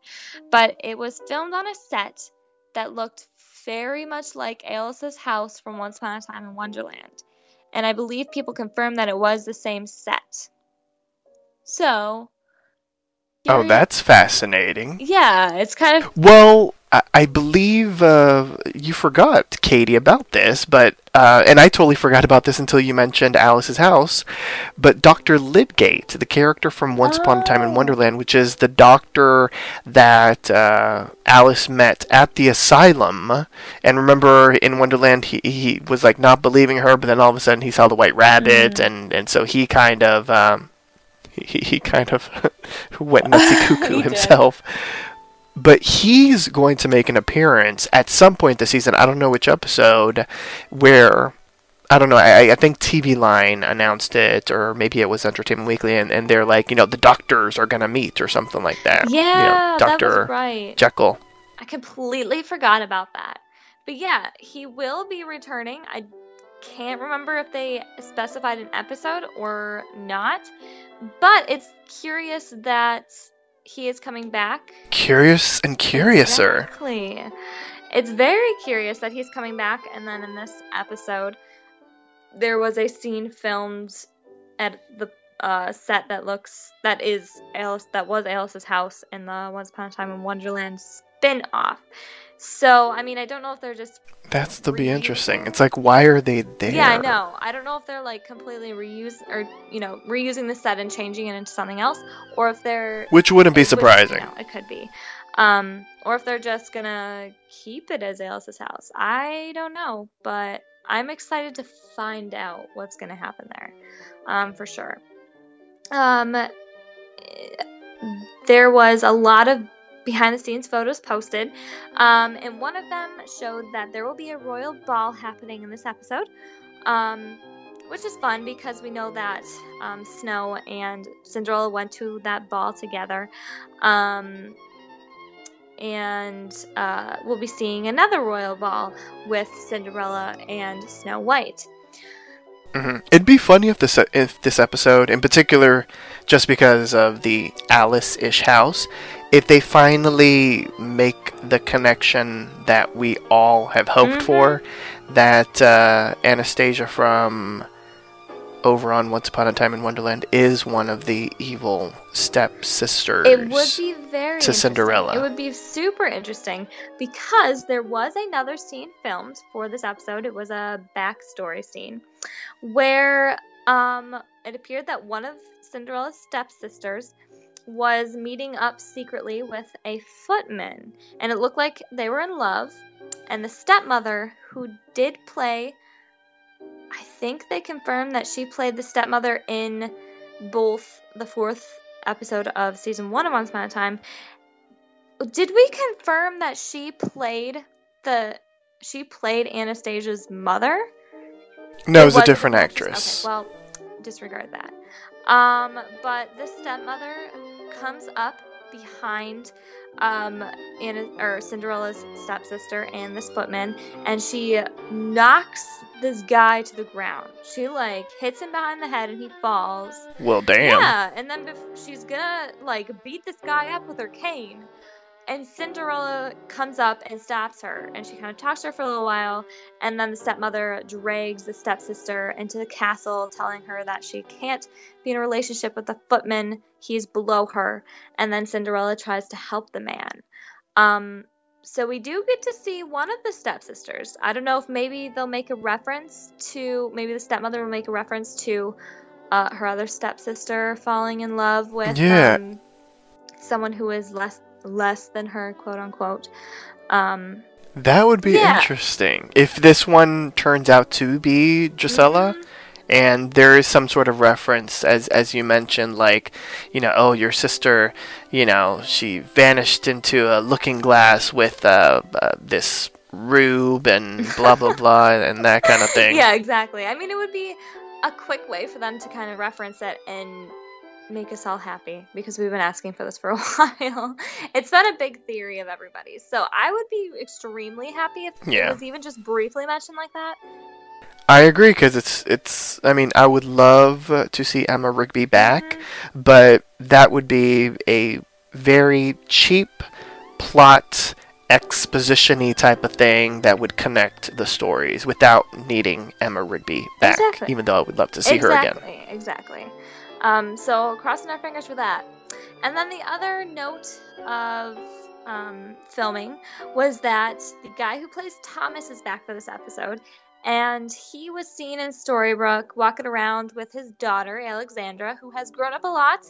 but it was filmed on a set that looked very much like Alice's house from Once Upon a Time in Wonderland. And I believe people confirmed that it was the same set. So. Oh, that's fascinating. Yeah, it's kind of. Well, I, I believe uh, you forgot, Katie, about this, but uh, and I totally forgot about this until you mentioned Alice's house. But Doctor Lydgate, the character from Once oh. Upon a Time in oh. Wonderland, which is the doctor that uh, Alice met at the asylum, and remember in Wonderland he he was like not believing her, but then all of a sudden he saw the White Rabbit, mm. and and so he kind of. Um, he, he kind of went nutsy cuckoo himself. But he's going to make an appearance at some point this season. I don't know which episode, where I don't know. I, I think TV Line announced it, or maybe it was Entertainment Weekly, and, and they're like, you know, the doctors are gonna meet or something like that. Yeah, you know, Doctor right. Jekyll. I completely forgot about that. But yeah, he will be returning. I can't remember if they specified an episode or not, but it's curious that he is coming back. Curious and curiouser. Exactly. It's very curious that he's coming back, and then in this episode, there was a scene filmed at the uh, set that looks that is Alice that was Alice's house in the Once Upon a Time in Wonderland spin-off. So, I mean, I don't know if they're just. That's to be interesting. It's like, why are they there? Yeah, I know. I don't know if they're like completely reuse or you know reusing the set and changing it into something else, or if they're. Which wouldn't be surprising. Which, it could be, um, or if they're just gonna keep it as Alice's house. I don't know, but I'm excited to find out what's gonna happen there, um, for sure. Um, there was a lot of behind the scenes photos posted, um, and one of them showed that there will be a royal ball happening in this episode, um, which is fun because we know that um, Snow and Cinderella went to that ball together. Um, and uh, we'll be seeing another royal ball with Cinderella and Snow White. Mm-hmm. It'd be funny if this if this episode, in particular, just because of the Alice-ish house, if they finally make the connection that we all have hoped mm-hmm. for, that uh, Anastasia from over on Once Upon a Time in Wonderland is one of the evil stepsisters. It would be very to Cinderella. It would be super interesting because there was another scene filmed for this episode. It was a backstory scene where um, it appeared that one of Cinderella's stepsisters was meeting up secretly with a footman, and it looked like they were in love. And the stepmother, who did play, I think they confirmed that she played the stepmother in both the fourth episode of season one of Once Upon a Time. Did we confirm that she played the she played Anastasia's mother? No, it was, a different actress. Okay, well, disregard that. Um, but the stepmother comes up behind um Anna or Cinderella's stepsister and this footman and she knocks this guy to the ground. She like hits him behind the head and he falls. Well, damn. Yeah, and then she's gonna like beat this guy up with her cane and Cinderella comes up and stops her, and she kind of talks to her for a little while, and then the stepmother drags the stepsister into the castle, telling her that she can't be in a relationship with the footman, he's below her, and then Cinderella tries to help the man. Um, so we do get to see one of the stepsisters. I don't know if maybe they'll make a reference to, maybe the stepmother will make a reference to uh, her other stepsister falling in love with yeah. um, someone who is less less than her, quote unquote. Um, that would be yeah. interesting if this one turns out to be Drizella. Mm-hmm. And there is some sort of reference, as as you mentioned, like, you know, oh, your sister, you know, she vanished into a looking glass with uh, uh, this rube and blah blah blah and that kind of thing. Yeah, exactly. I mean, it would be a quick way for them to kind of reference it and make us all happy because we've been asking for this for a while. it's been a big theory of everybody's. So I would be extremely happy if yeah. it was even just briefly mentioned like that. I agree because it's it's. I mean, I would love to see Emma Rigby back, mm-hmm. but that would be a very cheap plot expositiony type of thing that would connect the stories without needing Emma Rigby back. Exactly. Even though I would love to see exactly, her again. Exactly. Um, so crossing our fingers for that. And then the other note of um, filming was that the guy who plays Thomas is back for this episode, and he was seen in Storybrooke walking around with his daughter Alexandra, who has grown up a lot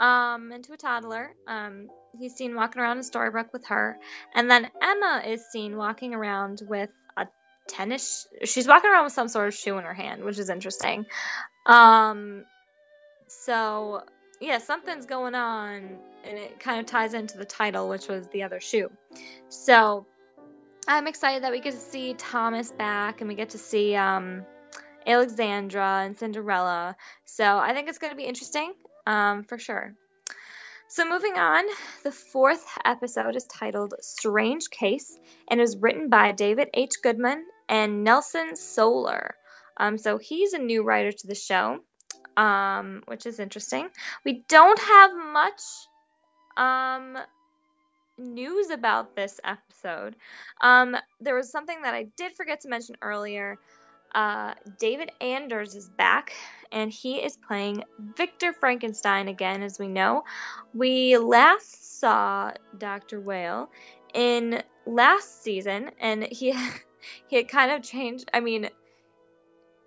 um, into a toddler. Um, he's seen walking around in Storybrooke with her, and then Emma is seen walking around with a tennis. She's walking around with some sort of shoe in her hand, which is interesting. Um, so yeah, something's going on, and it kind of ties into the title, which was the other shoe. So I'm excited that we get to see Thomas back, and we get to see um, Alexandra and Cinderella. So I think it's going to be interesting um, for sure. So moving on, the fourth episode is titled Strange Case and is written by David H. Goodman and Nelson Soler. Um, so he's a new writer to the show, um, which is interesting. We don't have much um, news about this episode. Um, there was something that I did forget to mention earlier. Uh, David Anders is back, and he is playing Victor Frankenstein again, as we know. We last saw Dr. Whale in last season, and he he had kind of changed. I mean,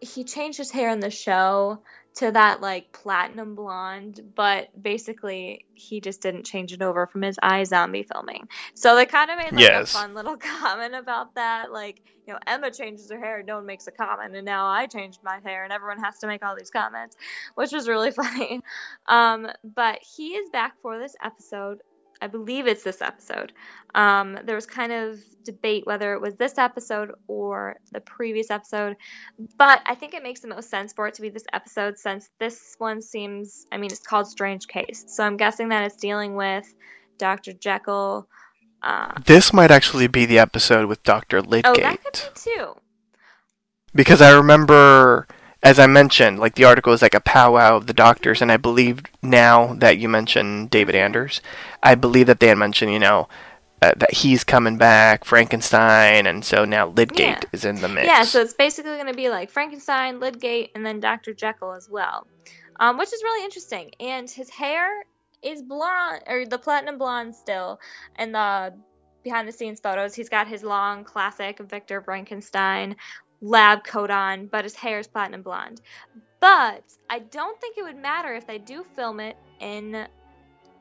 he changed his hair in the show to that like platinum blonde, but basically he just didn't change it over from his iZombie filming. So they kind of made like yes. a fun little comment about that, like you know Emma changes her hair, no one makes a comment, and now I changed my hair, and everyone has to make all these comments, which was really funny. Um, but he is back for this episode. I believe it's this episode. Um, there was kind of debate whether it was this episode or the previous episode, but I think it makes the most sense for it to be this episode since this one seems, I mean, it's called Strange Case. So I'm guessing that it's dealing with Dr. Jekyll. Uh, this might actually be the episode with Dr. Lydgate. Oh, that could be too. Because I remember as I mentioned, like the article is like a powwow of the doctors, and I believe now that you mentioned David Anders, I believe that they had mentioned, you know, uh, that he's coming back, Frankenstein, and so now Lydgate yeah. is in the mix. Yeah, so it's basically going to be like Frankenstein, Lydgate, and then Dr. Jekyll as well, um, which is really interesting. And his hair is blonde, or the platinum blonde still, and the behind the scenes photos, he's got his long classic Victor Frankenstein lab coat on, but his hair is platinum blonde. But I don't think it would matter if they do film it in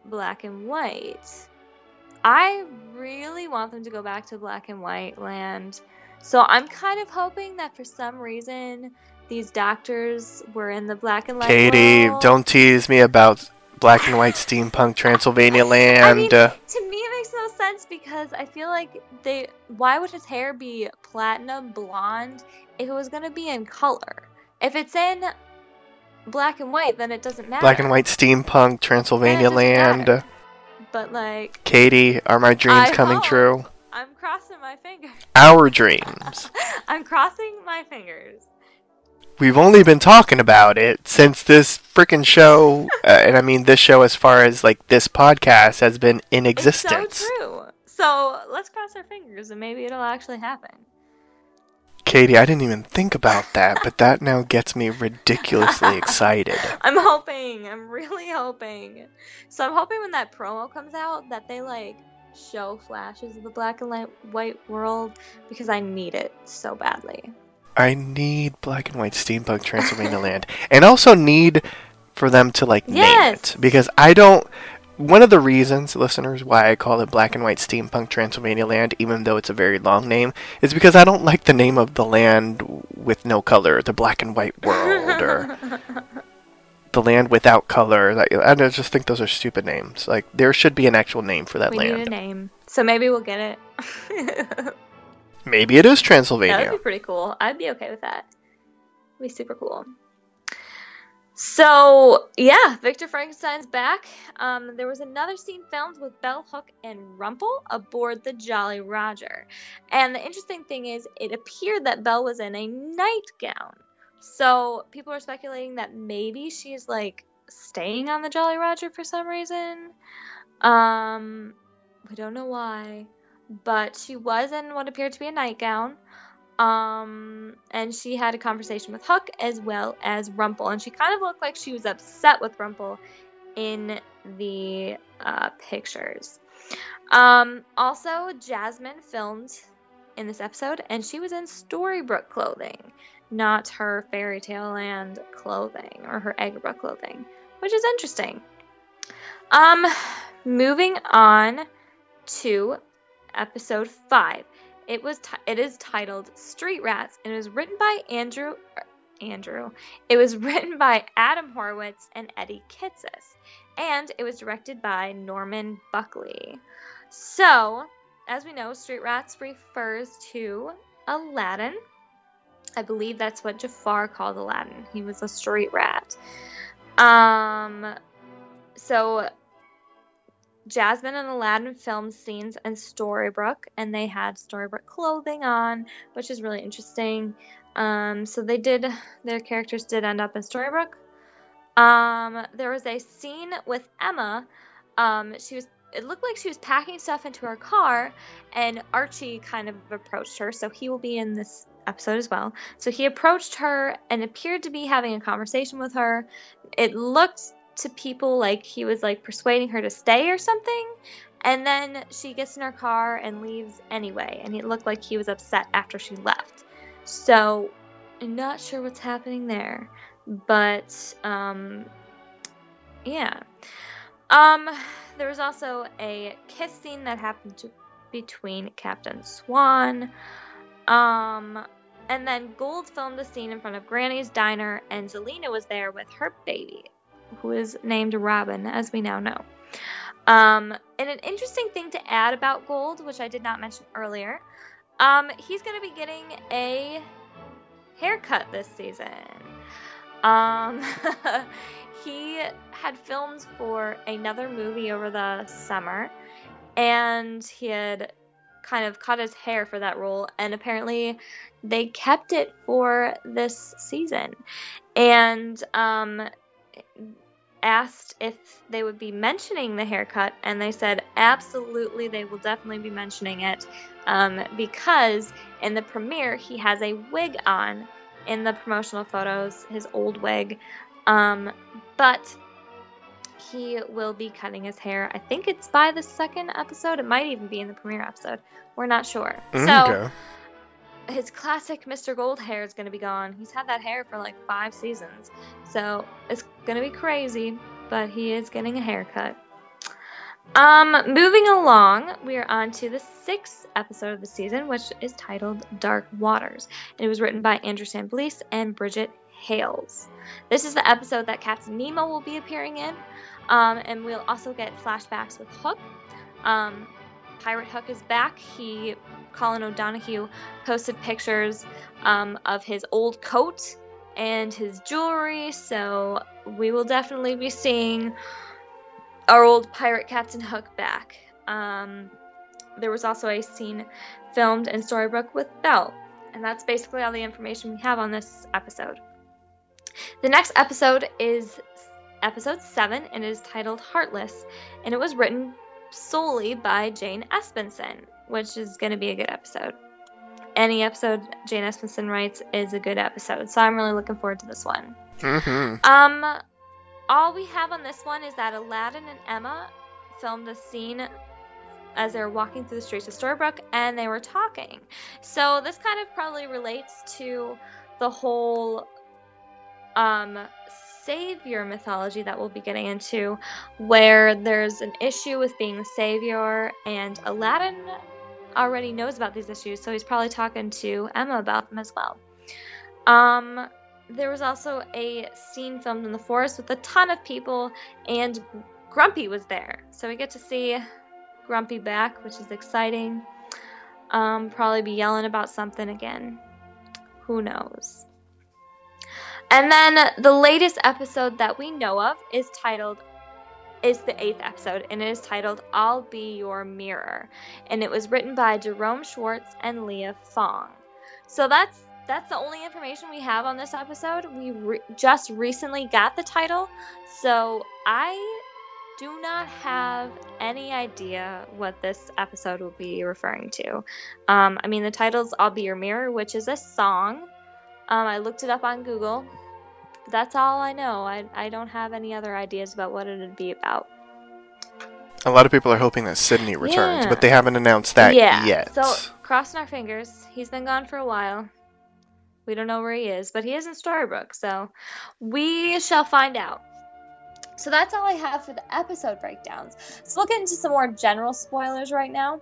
black and white. I really want them to go back to black and white land. So I'm kind of hoping that for some reason these doctors were in the black and white. Katie, world. don't tease me about black and white steampunk Transylvania land. I mean, to uh, me, it makes no sense because I feel like they. Why would his hair be platinum blonde if it was gonna be in color? If it's in black and white, then it doesn't matter. Black and white steampunk Transylvania land. Matter. But like. Katie, are my dreams I coming hope. true? I'm crossing my fingers. Our dreams. I'm crossing my fingers we've only been talking about it since this freaking show, uh, and I mean this show as far as like this podcast has been in existence. It's so true. So let's cross our fingers and maybe it'll actually happen. Katie, I didn't even think about that, but that now gets me ridiculously excited. I'm hoping. I'm really hoping. So I'm hoping when that promo comes out that they like show flashes of the black and white world because I need it so badly. I need black and white steampunk Transylvania land, and also need for them to like yes. name it because I don't. One of the reasons, listeners, why I call it Black and White Steampunk Transylvania Land, even though it's a very long name, is because I don't like the name of the land with no color, the Black and White World, or the land without color. I just think those are stupid names. Like there should be an actual name for that we land. We need a name, so maybe we'll get it. Maybe it is Transylvania. That would be pretty cool. I'd be okay with that. It'd be super cool. So yeah, Victor Frankenstein's back. Um, there was another scene filmed with Belle Hook and Rumple aboard the Jolly Roger, and the interesting thing is, it appeared that Belle was in a nightgown. So people are speculating that maybe she's like staying on the Jolly Roger for some reason. Um, we don't know why but she was in what appeared to be a nightgown. Um, and she had a conversation with Hook as well as Rumple, and she kind of looked like she was upset with Rumple in the uh, pictures. Um, also, Jasmine filmed in this episode, and she was in Storybrooke clothing, not her Fairy Tale Land clothing or her Agrabah clothing, which is interesting. Um, moving on to episode 5. It was t- it is titled Street Rats and it was written by Andrew er, Andrew. It was written by Adam Horowitz and Eddie Kitsis. and it was directed by Norman Buckley. So, as we know, Street Rats refers to Aladdin. I believe that's what Jafar called Aladdin. He was a street rat. Um, so Jasmine and Aladdin filmed scenes in Storybrooke, and they had Storybrooke clothing on, which is really interesting. Um, so they did, their characters did end up in Storybrooke. Um, there was a scene with Emma. Um, she was, it looked like she was packing stuff into her car, and Archie kind of approached her. So he will be in this episode as well. So he approached her and appeared to be having a conversation with her. It looked to people like he was like persuading her to stay or something. And then she gets in her car and leaves anyway. And it looked like he was upset after she left. So I'm not sure what's happening there. But um yeah. Um there was also a kiss scene that happened to, between Captain Swan. Um and then Gold filmed the scene in front of Granny's diner and Zelena was there with her baby who is named Robin, as we now know. Um, and an interesting thing to add about Gold, which I did not mention earlier, um, he's going to be getting a haircut this season. Um, he had filmed for another movie over the summer, and he had kind of cut his hair for that role, and apparently they kept it for this season. And um, asked if they would be mentioning the haircut, and they said absolutely they will definitely be mentioning it um, because in the premiere he has a wig on in the promotional photos, his old wig, um, but he will be cutting his hair. I think it's by the second episode. It might even be in the premiere episode. We're not sure. Mm, so okay. His classic Mr. Gold hair is going to be gone. He's had that hair for like five seasons. So it's going to be crazy, but he is getting a haircut. Um, moving along, we are on to the sixth episode of the season, which is titled Dark Waters. It was written by Andrew Chambliss and Bridget Hales. This is the episode that Captain Nemo will be appearing in, um, and we'll also get flashbacks with Hook. Um, Pirate Hook is back. He, Colin O'Donoghue, posted pictures um, of his old coat and his jewelry, so we will definitely be seeing our old pirate Captain Hook back. Um, there was also a scene filmed in Storybrooke with Belle, and that's basically all the information we have on this episode. The next episode is episode 7 and it is titled Heartless, and it was written solely by Jane Espenson, which is going to be a good episode. Any episode Jane Espenson writes is a good episode, so I'm really looking forward to this one. Mm-hmm. Um, all we have on this one is that Aladdin and Emma filmed a scene as they were walking through the streets of Storybrooke and they were talking. So this kind of probably relates to the whole um savior mythology that we'll be getting into where there's an issue with being the savior and Aladdin already knows about these issues so he's probably talking to Emma about them as well. Um there was also a scene filmed in the forest with a ton of people, and Grumpy was there. So we get to see Grumpy back, which is exciting. Um, probably be yelling about something again. Who knows? And then the latest episode that we know of is titled is the eighth episode, and it is titled "I'll Be Your Mirror," and it was written by Jerome Schwartz and Leah Fong. So that's that's the only information we have on this episode. We re- just recently got the title, so I do not have any idea what this episode will be referring to. Um, I mean, the title's I'll Be Your Mirror, which is a song. Um, I looked it up on Google. That's all I know. I, I don't have any other ideas about what it would be about. A lot of people are hoping that Sydney returns, Yeah. but they haven't announced that yeah. yet. So, crossing our fingers. He's been gone for a while. We don't know where he is, but he is in Storybrooke, so we shall find out. So that's all I have for the episode breakdowns. So we'll get into some more general spoilers right now.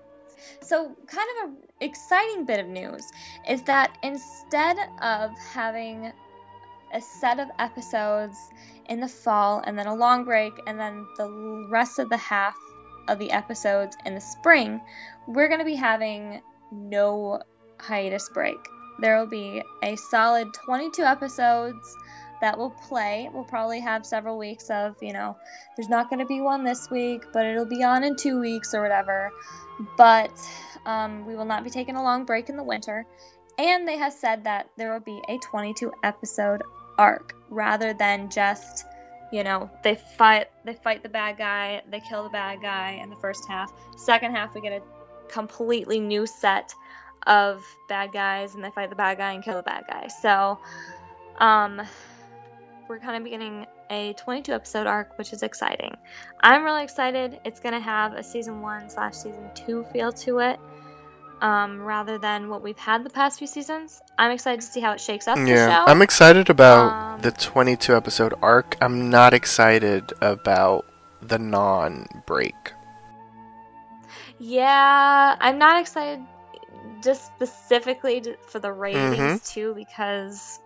So, kind of an exciting bit of news is that instead of having a set of episodes in the fall and then a long break and then the rest of the half of the episodes in the spring, we're going to be having no hiatus break. There will be a solid 22 episodes that will play. We'll probably have several weeks of, you know, there's not going to be one this week, but it'll be on in two weeks or whatever. But um, we will not be taking a long break in the winter. And they have said that there will be a 22 episode arc rather than just you know they fight they fight the bad guy they kill the bad guy in the first half. Second half we get a completely new set of bad guys and they fight the bad guy and kill the bad guy. So um we're kind of beginning a 22 episode arc which is exciting. I'm really excited. It's going to have a season one slash season two feel to it um, rather than what we've had the past few seasons. I'm excited to see how it shakes up. Yeah, I'm excited about um, the 22 episode arc. I'm not excited about the non break. Yeah, I'm not excited just specifically for the ratings mm-hmm. too because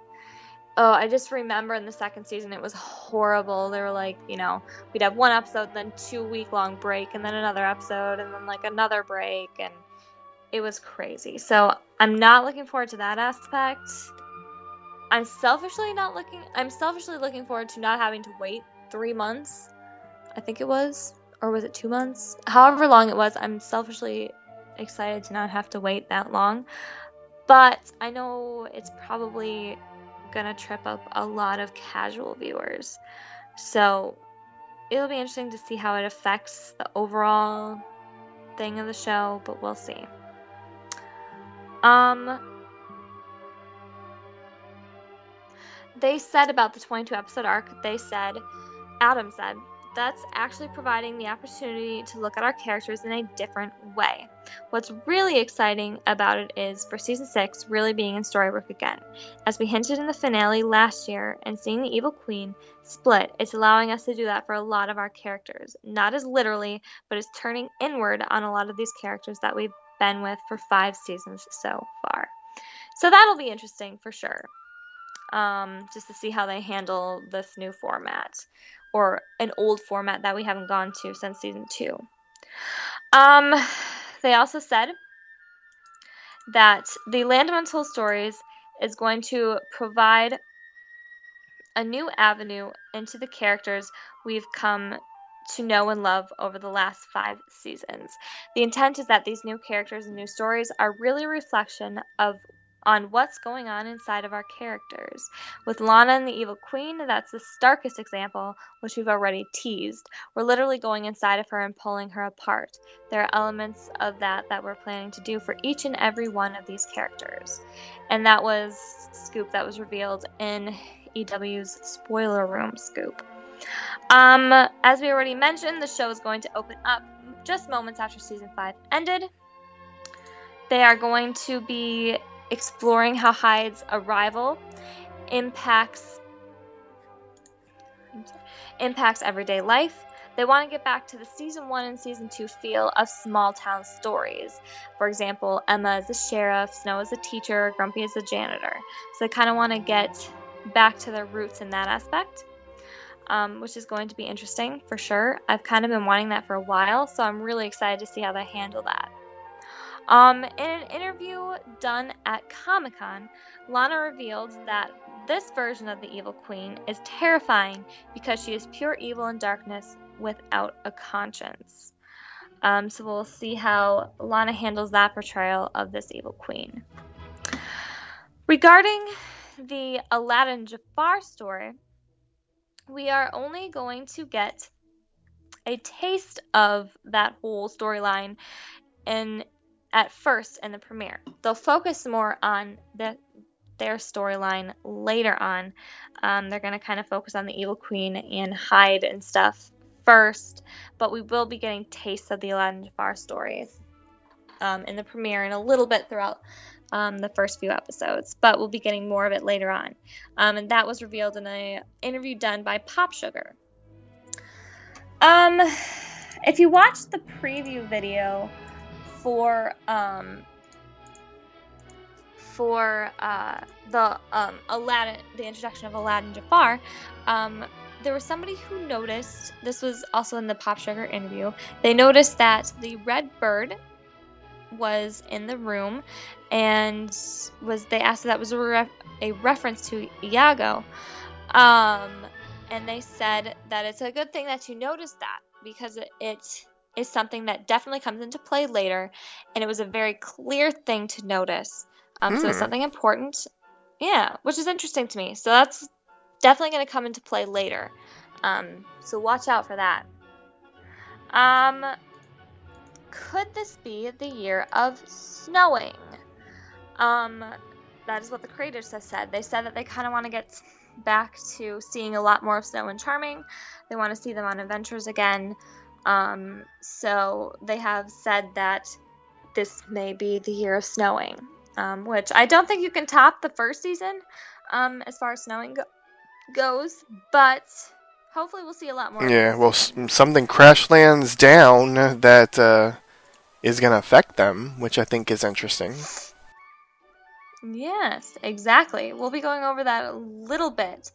oh, I just remember in the second season it was horrible. They were like, you know, we'd have one episode, then two week long break, and then another episode, and then like another break, and it was crazy. So I'm not looking forward to that aspect. I'm selfishly not looking. I'm selfishly looking forward to not having to wait three months. I think it was, or was it two months? However long it was, I'm selfishly excited to not have to wait that long. But I know it's probably gonna trip up a lot of casual viewers. So it'll be interesting to see how it affects the overall thing of the show, but we'll see. Um, they said about the 22 episode arc, they said, Adam said, that's actually providing the opportunity to look at our characters in a different way. What's really exciting about it is for season 6 really being in Storybrooke again. As we hinted in the finale last year and seeing the Evil Queen split, it's allowing us to do that for a lot of our characters. Not as literally, but it's turning inward on a lot of these characters that we've been with for five seasons so far. So that'll be interesting for sure. Um, just to see how they handle this new format or an old format that we haven't gone to since season two. Um, they also said that the Land of Untold Stories is going to provide a new avenue into the characters we've come to know and love over the last five seasons. The intent is that these new characters and new stories are really a reflection of on what's going on inside of our characters. With Lana and the Evil Queen, that's the starkest example, which we've already teased. We're literally going inside of her and pulling her apart. There are elements of that that we're planning to do for each and every one of these characters. And that was scoop that was revealed in EW's spoiler room scoop. Um, as we already mentioned, the show is going to open up just moments after season 5 ended. They are going to be exploring how Hyde's arrival impacts impacts everyday life. They want to get back to the season 1 and season 2 feel of small town stories. For example, Emma is a sheriff, Snow is a teacher, Grumpy is a janitor. So they kind of want to get back to their roots in that aspect um, which is going to be interesting for sure. I've kind of been wanting that for a while, so I'm really excited to see how they handle that. Um, in an interview done at Comic Con, Lana revealed that this version of the Evil Queen is terrifying because she is pure evil and darkness without a conscience. Um, so we'll see how Lana handles that portrayal of this Evil Queen. Regarding the Aladdin Jafar story, we are only going to get a taste of that whole storyline in at first in the premiere. They'll focus more on the their storyline later on. Um, they're going to kind of focus on the Evil Queen and Hyde and stuff first, but we will be getting tastes of the Aladdin Jafar stories um, in the premiere and a little bit throughout um, the first few episodes, but we'll be getting more of it later on. Um, and that was revealed in an interview done by Pop Sugar. Um, if you watch the preview video for um, for uh, the um, Aladdin, the introduction of Aladdin Jafar, um, there was somebody who noticed. This was also in the Pop Sugar interview. They noticed that the red bird was in the room, and was they asked if that was a, ref, a reference to Iago, um, and they said that it's a good thing that you noticed that because it, it is something that definitely comes into play later, and it was a very clear thing to notice. Um, So it's Hmm. something important. Yeah, which is interesting to me. So that's definitely going to come into play later. Um, so watch out for that. Um, could this be the year of snowing? Um, that is what the creators have said. They said that they kind of want to get back to seeing a lot more of Snow and Charming. They want to see them on adventures again. Um, so they have said that this may be the year of snowing, um, which I don't think you can top the first season um, as far as snowing go- goes, but hopefully we'll see a lot more. Yeah, well, s- something crash lands down that uh, is going to affect them, which I think is interesting. Yes, exactly. We'll be going over that a little bit.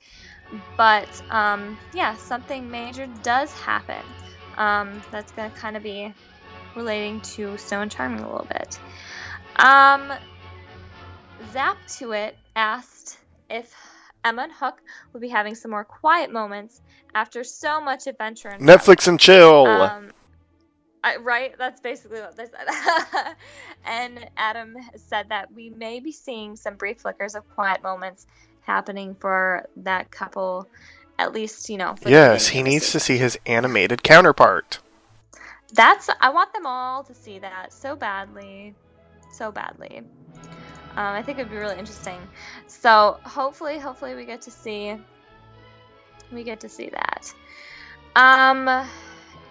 But um, yeah, something major does happen. Um, that's going to kind of be relating to and Charming a little bit. Um, Zap to it asked if Emma and Hook will be having some more quiet moments after so much adventure and. Netflix and chill. Um, I, right? That's basically what they said. and Adam said that we may be seeing some brief flickers of quiet moments happening for that couple, at least, you know. For yes, he needs to see his animated counterpart. That's. I want them all to see that so badly. So badly. Um, I think it'd be really interesting. So hopefully, hopefully we get to see. We get to see that. Um,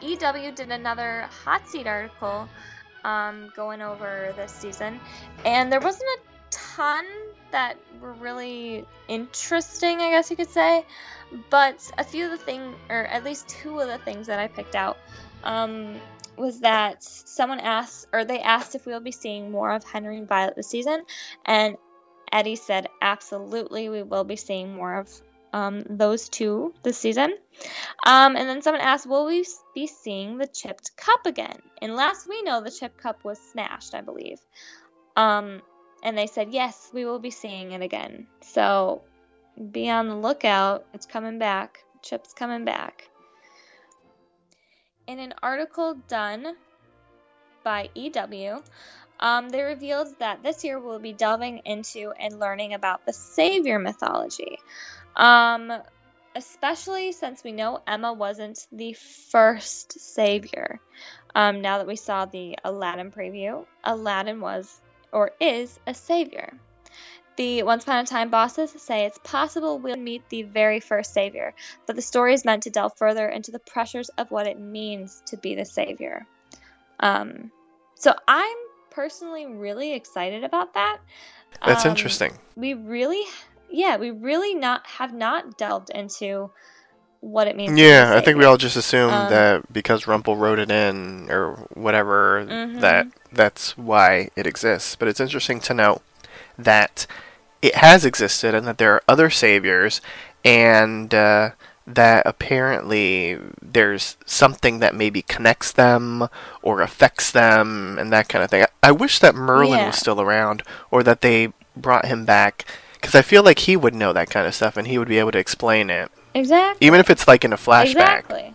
EW did another hot seat article, um, going over this season, and there wasn't a ton that were really interesting, I guess you could say. But a few of the things, or at least two of the things that I picked out, um, was that someone asked, or they asked if we'll be seeing more of Henry and Violet this season, and Eddie said, absolutely, we will be seeing more of um, those two this season. Um, and then someone asked, will we be seeing the chipped cup again? And last we know, the chipped cup was smashed, I believe. Um, and they said, yes, we will be seeing it again. So be on the lookout. It's coming back. Chip's coming back. In an article done by EW, um, they revealed that this year we'll be delving into and learning about the Savior mythology. Um, especially since we know Emma wasn't the first Savior. Um, now that we saw the Aladdin preview, Aladdin was or is a Savior. The Once Upon a Time bosses say it's possible we'll meet the very first Savior, but the story is meant to delve further into the pressures of what it means to be the Savior. Um, so I'm personally really excited about that. That's Um, interesting. We really, yeah, we really not have not delved into what it means. Yeah, I think we all just assumed Um, that because Rumple wrote it in or whatever, Mhm. that that's why it exists. But it's interesting to note that it has existed and that there are other saviors, and uh, that apparently there's something that maybe connects them or affects them and that kind of thing. I, I wish that Merlin Yeah. was still around or that they brought him back. Because I feel like he would know that kind of stuff and he would be able to explain it. Exactly. Even if it's like in a flashback. Exactly.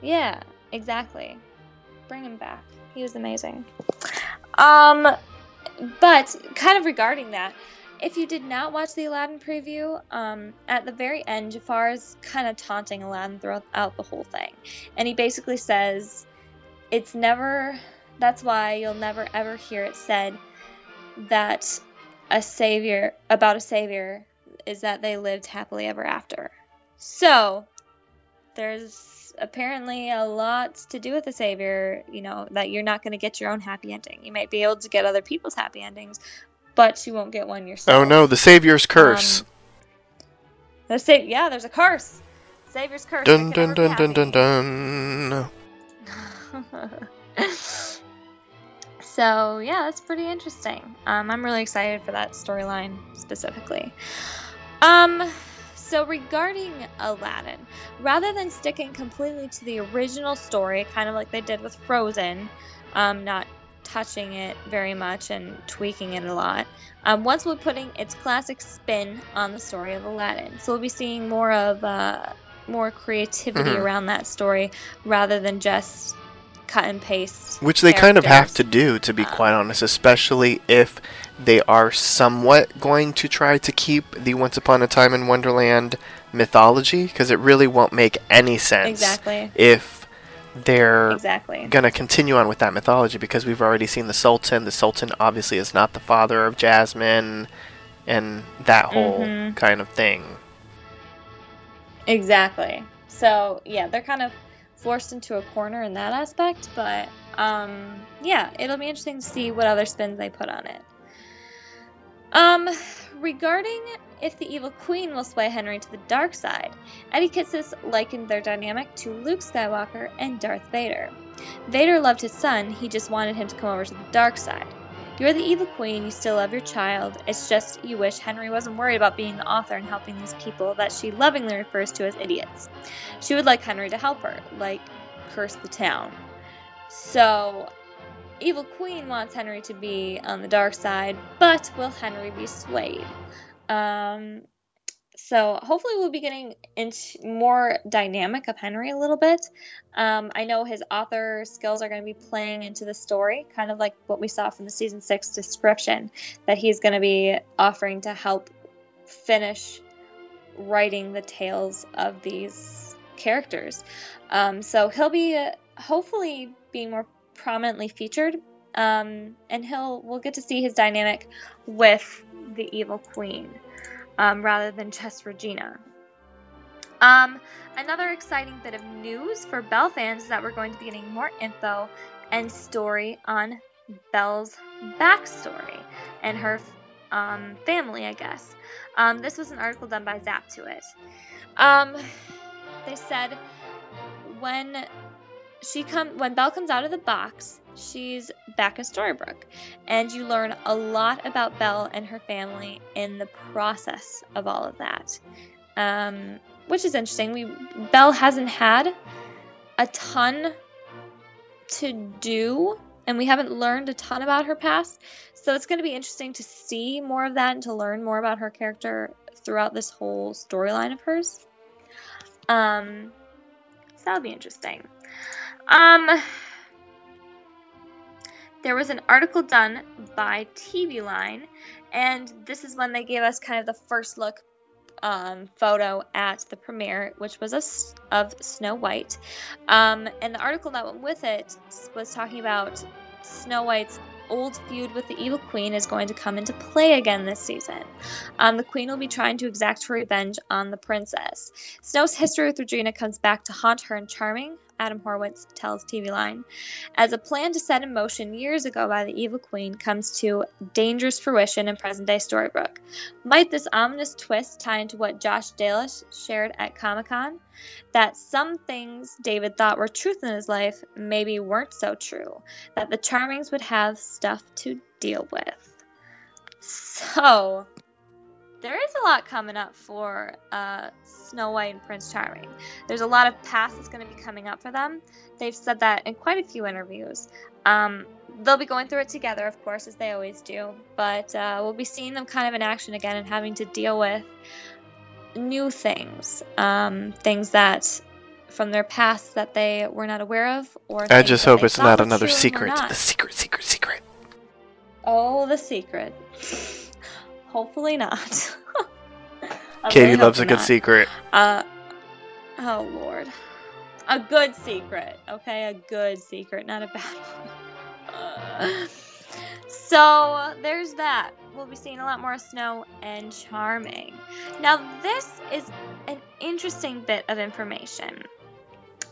Yeah, exactly. Bring him back. He was amazing. Um, but kind of regarding that, if you did not watch the Aladdin preview, um, at the very end, Jafar is kind of taunting Aladdin throughout the whole thing, and he basically says, "It's never. That's why you'll never ever hear it said that a savior about a savior is that they lived happily ever after." So, there's apparently a lot to do with the savior, you know, that you're not going to get your own happy ending. You might be able to get other people's happy endings, but you won't get one yourself. Oh no, the Savior's curse. Um, the sa- yeah, there's a curse. Savior's curse. dun It dun can dun dun dun dun. So yeah, that's pretty interesting. Um, I'm really excited for that storyline specifically. Um, so regarding Aladdin, rather than sticking completely to the original story, kind of like they did with Frozen, um, not touching it very much and tweaking it a lot, um, once we're putting its classic spin on the story of Aladdin. So we'll be seeing more of uh, more creativity mm-hmm. around that story rather than just cut and paste. Which they kind of have to do, to be um, quite honest, especially if they are somewhat going to try to keep the Once Upon a Time in Wonderland mythology, because it really won't make any sense exactly. if they're exactly. going to continue on with that mythology, because we've already seen the Sultan. The Sultan obviously is not the father of Jasmine, and that whole mm-hmm. kind of thing. Exactly. So, yeah, they're kind of forced into a corner in that aspect, but um, yeah, it'll be interesting to see what other spins they put on it. Um, regarding if the evil queen will sway Henry to the dark side, Eddie Kitsis likened their dynamic to Luke Skywalker and Darth Vader. Vader loved his son, he just wanted him to come over to the dark side. You're the evil queen, you still love your child, it's just you wish Henry wasn't worried about being the author and helping these people that she lovingly refers to as idiots. She would like Henry to help her, like curse the town. So, Evil Queen wants Henry to be on the dark side, but will Henry be swayed? Um, so hopefully we'll be getting into more dynamic of Henry a little bit. Um, I know his author skills are going to be playing into the story, kind of like what we saw from the season six description, that he's going to be offering to help finish writing the tales of these characters. Um, so he'll be hopefully being more prominently featured, um, and he'll we'll get to see his dynamic with the evil queen um, rather than just Regina. Um, another exciting bit of news for Belle fans is that we're going to be getting more info and story on Belle's backstory and her um, family, I guess. Um, this was an article done by Zap2it. Um, they said when she come when Belle comes out of the box, she's back in Storybrooke, and you learn a lot about Belle and her family in the process of all of that, um, which is interesting. We Belle hasn't had a ton to do, and we haven't learned a ton about her past, so it's going to be interesting to see more of that and to learn more about her character throughout this whole storyline of hers. Um, so that'll be interesting. Um, there was an article done by TV Line, and this is when they gave us kind of the first look um, photo at the premiere, which was a, of Snow White. Um, and the article that went with it was talking about Snow White's old feud with the Evil Queen is going to come into play again this season. Um, the Queen will be trying to exact her revenge on the princess. Snow's history with Regina comes back to haunt her in Charming, Adam Horowitz tells TV Line. As a plan to set in motion years ago by the Evil Queen comes to dangerous fruition in present day Storybrooke. Might this ominous twist tie into what Josh Dallas shared at Comic Con? That some things David thought were truth in his life maybe weren't so true. That the Charmings would have stuff to deal with. So, there is a lot coming up for uh, Snow White and Prince Charming. There's a lot of past that's going to be coming up for them. They've said that in quite a few interviews. Um, they'll be going through it together, of course, as they always do, but uh, we'll be seeing them kind of in action again and having to deal with new things, um, things that from their past that they were not aware of, or I just hope it's not another secret. The secret, secret, secret. Oh, the secret. Hopefully not. Katie loves a good not. secret. Uh, oh lord, a good secret. Okay, a good secret, not a bad one. Uh, so there's that. We'll be seeing a lot more snow and charming. Now this is an interesting bit of information.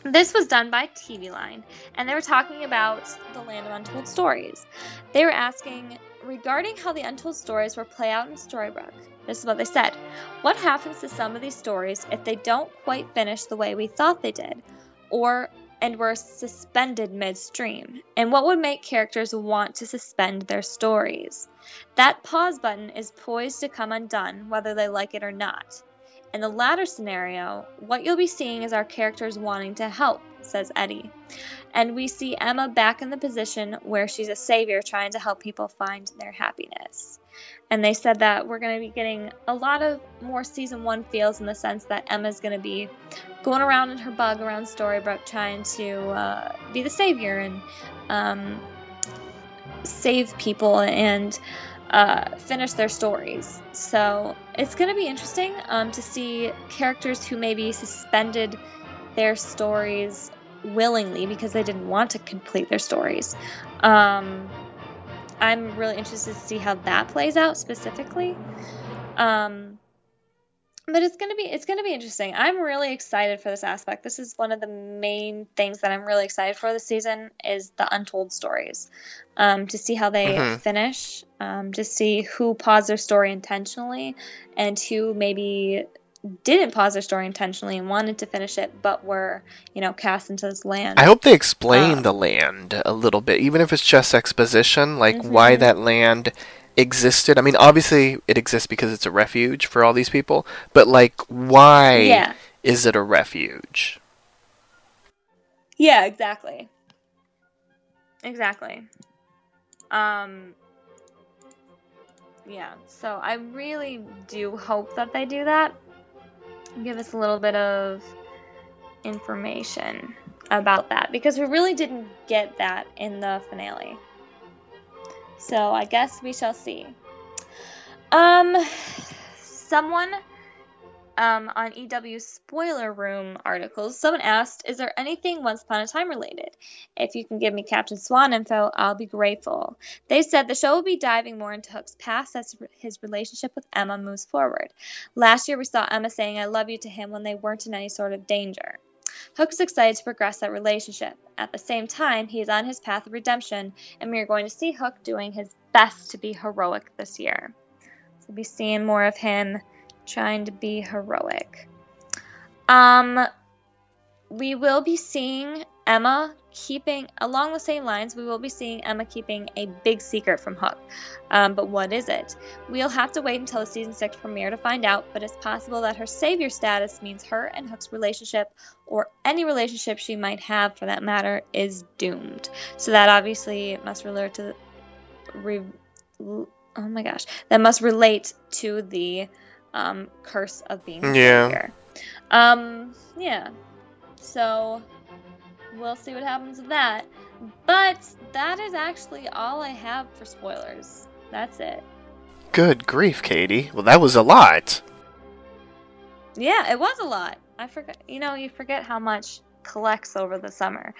This was done by TV Line, and they were talking about the Land of Untold Stories. They were asking regarding how the untold stories will play out in Storybrooke. This is what they said. What happens to some of these stories if they don't quite finish the way we thought they did? Or and were suspended midstream. And what would make characters want to suspend their stories? That pause button is poised to come undone, whether they like it or not. In the latter scenario, what you'll be seeing is our characters wanting to help, says Eddie. And we see Emma back in the position where she's a savior trying to help people find their happiness. And they said that we're going to be getting a lot of more season one feels in the sense that Emma's going to be going around in her bug around Storybrooke trying to uh, be the savior and um, save people and uh, finish their stories. So it's going to be interesting um, to see characters who maybe suspended their stories willingly because they didn't want to complete their stories. Um, I'm really interested to see how that plays out specifically. Um, but it's gonna be it's gonna be interesting. I'm really excited for this aspect. This is one of the main things that I'm really excited for this season is the untold stories. Um, to see how they mm-hmm. finish, um, to see who paused their story intentionally, and who maybe didn't pause their story intentionally and wanted to finish it, but were, you know, cast into this land. I hope they explain um, the land a little bit, even if it's just exposition, like mm-hmm. why that land existed. I mean, obviously it exists because it's a refuge for all these people, but like, why yeah. is it a refuge? Yeah, exactly. Exactly. Um, yeah, so I really do hope that they do that give us a little bit of information about that because we really didn't get that in the finale. So I guess we shall see. Um, someone um, on EW spoiler room articles, someone asked, "Is there anything Once Upon a Time related? If you can give me Captain Swan info, I'll be grateful." They said the show will be diving more into Hook's past as his relationship with Emma moves forward. Last year, we saw Emma saying "I love you" to him when they weren't in any sort of danger. Hook's excited to progress that relationship. At the same time, he is on his path of redemption, and we are going to see Hook doing his best to be heroic this year. So we'll be seeing more of him trying to be heroic. Um, we will be seeing Emma keeping, along the same lines, we will be seeing Emma keeping a big secret from Hook. Um, but what is it? We'll have to wait until the season 6 premiere to find out, but it's possible that her savior status means her and Hook's relationship, or any relationship she might have for that matter, is doomed. So that obviously must relate to. Re, oh my gosh. That must relate to the um, curse of being yeah. Here. Um, yeah. So we'll see what happens with that. But that is actually all I have for spoilers. That's it. Good grief, Katie. Well, that was a lot. Yeah, it was a lot. I forgot. You know, you forget how much collects over the summer.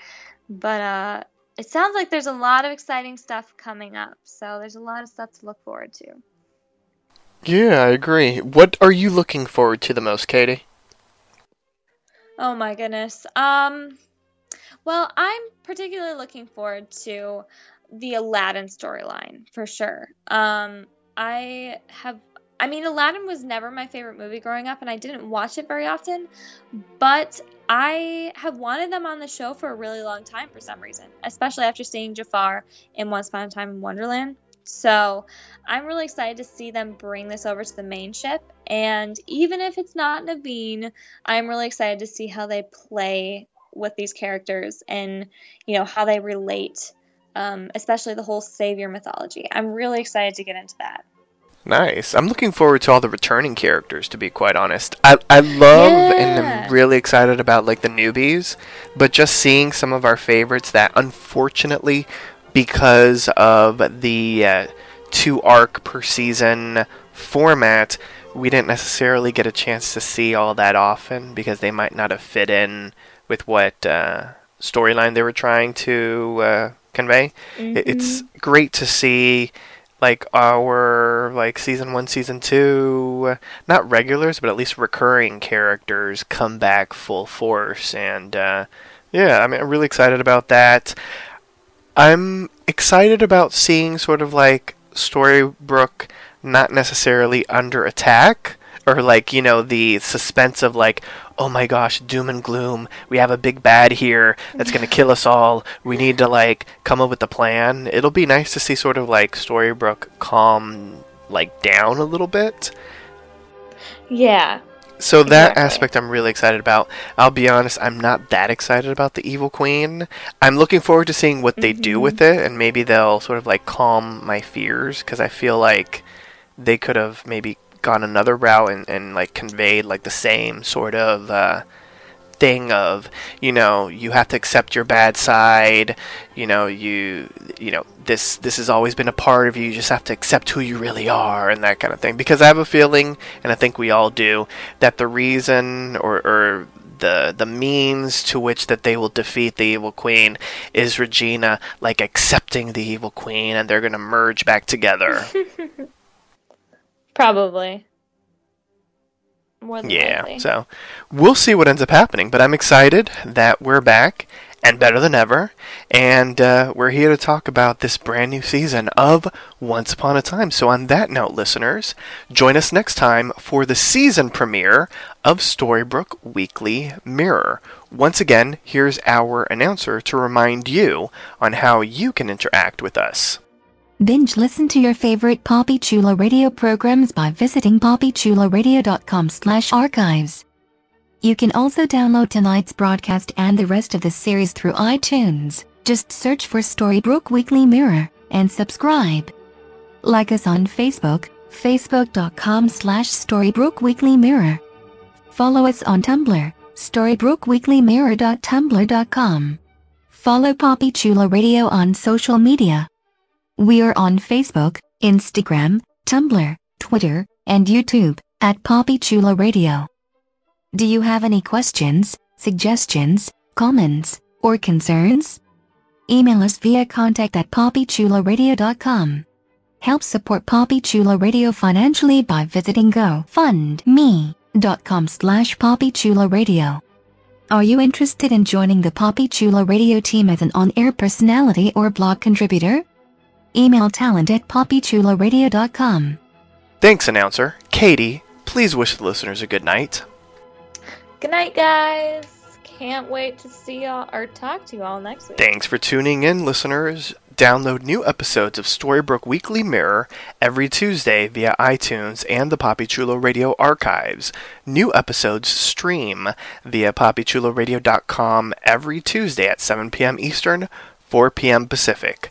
But uh, it sounds like there's a lot of exciting stuff coming up. So there's a lot of stuff to look forward to. Yeah, I agree. What are you looking forward to the most, Katie? Oh my goodness. Um well, I'm particularly looking forward to the Aladdin storyline for sure. Um I have I mean Aladdin was never my favorite movie growing up and I didn't watch it very often, but I have wanted them on the show for a really long time for some reason, especially after seeing Jafar in Once Upon a Time in Wonderland. So I'm really excited to see them bring this over to the main ship. And even if it's not Naveen, I'm really excited to see how they play with these characters and, you know, how they relate, um, especially the whole savior mythology. I'm really excited to get into that. Nice. I'm looking forward to all the returning characters, to be quite honest. I, I love yeah. and I'm really excited about like the newbies, but just seeing some of our favorites that unfortunately because of the uh, two arc per season format, we didn't necessarily get a chance to see all that often because they might not have fit in with what uh, storyline they were trying to uh, convey. Mm-hmm. It's great to see like our like season one, season two, not regulars, but at least recurring characters come back full force, and uh, yeah, I mean, I'm really excited about that. I'm excited about seeing sort of like Storybrooke not necessarily under attack or like you know the suspense of like oh my gosh doom and gloom we have a big bad here that's going to kill us all we need to like come up with a plan it'll be nice to see sort of like storybrooke calm like down a little bit yeah so that exactly. aspect I'm really excited about. I'll be honest, I'm not that excited about the Evil Queen. I'm looking forward to seeing what they mm-hmm. do with it, and maybe they'll sort of like calm my fears because I feel like they could have maybe gone another route and, and like conveyed like the same sort of uh, thing of you know you have to accept your bad side you know you you know this this has always been a part of you you just have to accept who you really are and that kind of thing because i have a feeling and i think we all do that the reason or, or the the means to which that they will defeat the evil queen is Regina like accepting the evil queen and they're going to merge back together. Probably yeah, likely. so we'll see what ends up happening. But I'm excited that we're back and better than ever, and uh, we're here to talk about this brand new season of Once Upon a Time. So, on that note, listeners, join us next time for the season premiere of Storybrooke Weekly Mirror. Once again, here's our announcer to remind you on how you can interact with us. Binge listen to your favorite Poppy Chulo radio programs by visiting poppychuloradio.com slash archives. You can also download tonight's broadcast and the rest of the series through iTunes. Just search for Storybrooke Weekly Mirror and subscribe. Like us on Facebook, facebook.com slash Storybrooke Weekly Mirror. Follow us on Tumblr, storybrookeweeklymirror.tumblr.com. Follow Poppy Chulo Radio on social media. We are on Facebook, Instagram, Tumblr, Twitter, and YouTube at Poppy Chulo Radio. Do you have any questions, suggestions, comments, or concerns? Email us via contact at poppychuloradio.com. Help support Poppy Chulo Radio financially by visiting gofundme.com slash poppychuloradio. Are you interested in joining the Poppy Chulo Radio team as an on-air personality or blog contributor? Email talent at poppychuloradio.com. Thanks, announcer. Katie, please wish the listeners a good night. Good night, guys. Can't wait to see y'all or talk to you all next week. Thanks for tuning in, listeners. Download new episodes of Storybrooke Weekly Mirror every Tuesday via iTunes and the Poppy Chulo Radio archives. New episodes stream via poppychuloradio.com every Tuesday at 7 p.m. Eastern, 4 p.m. Pacific.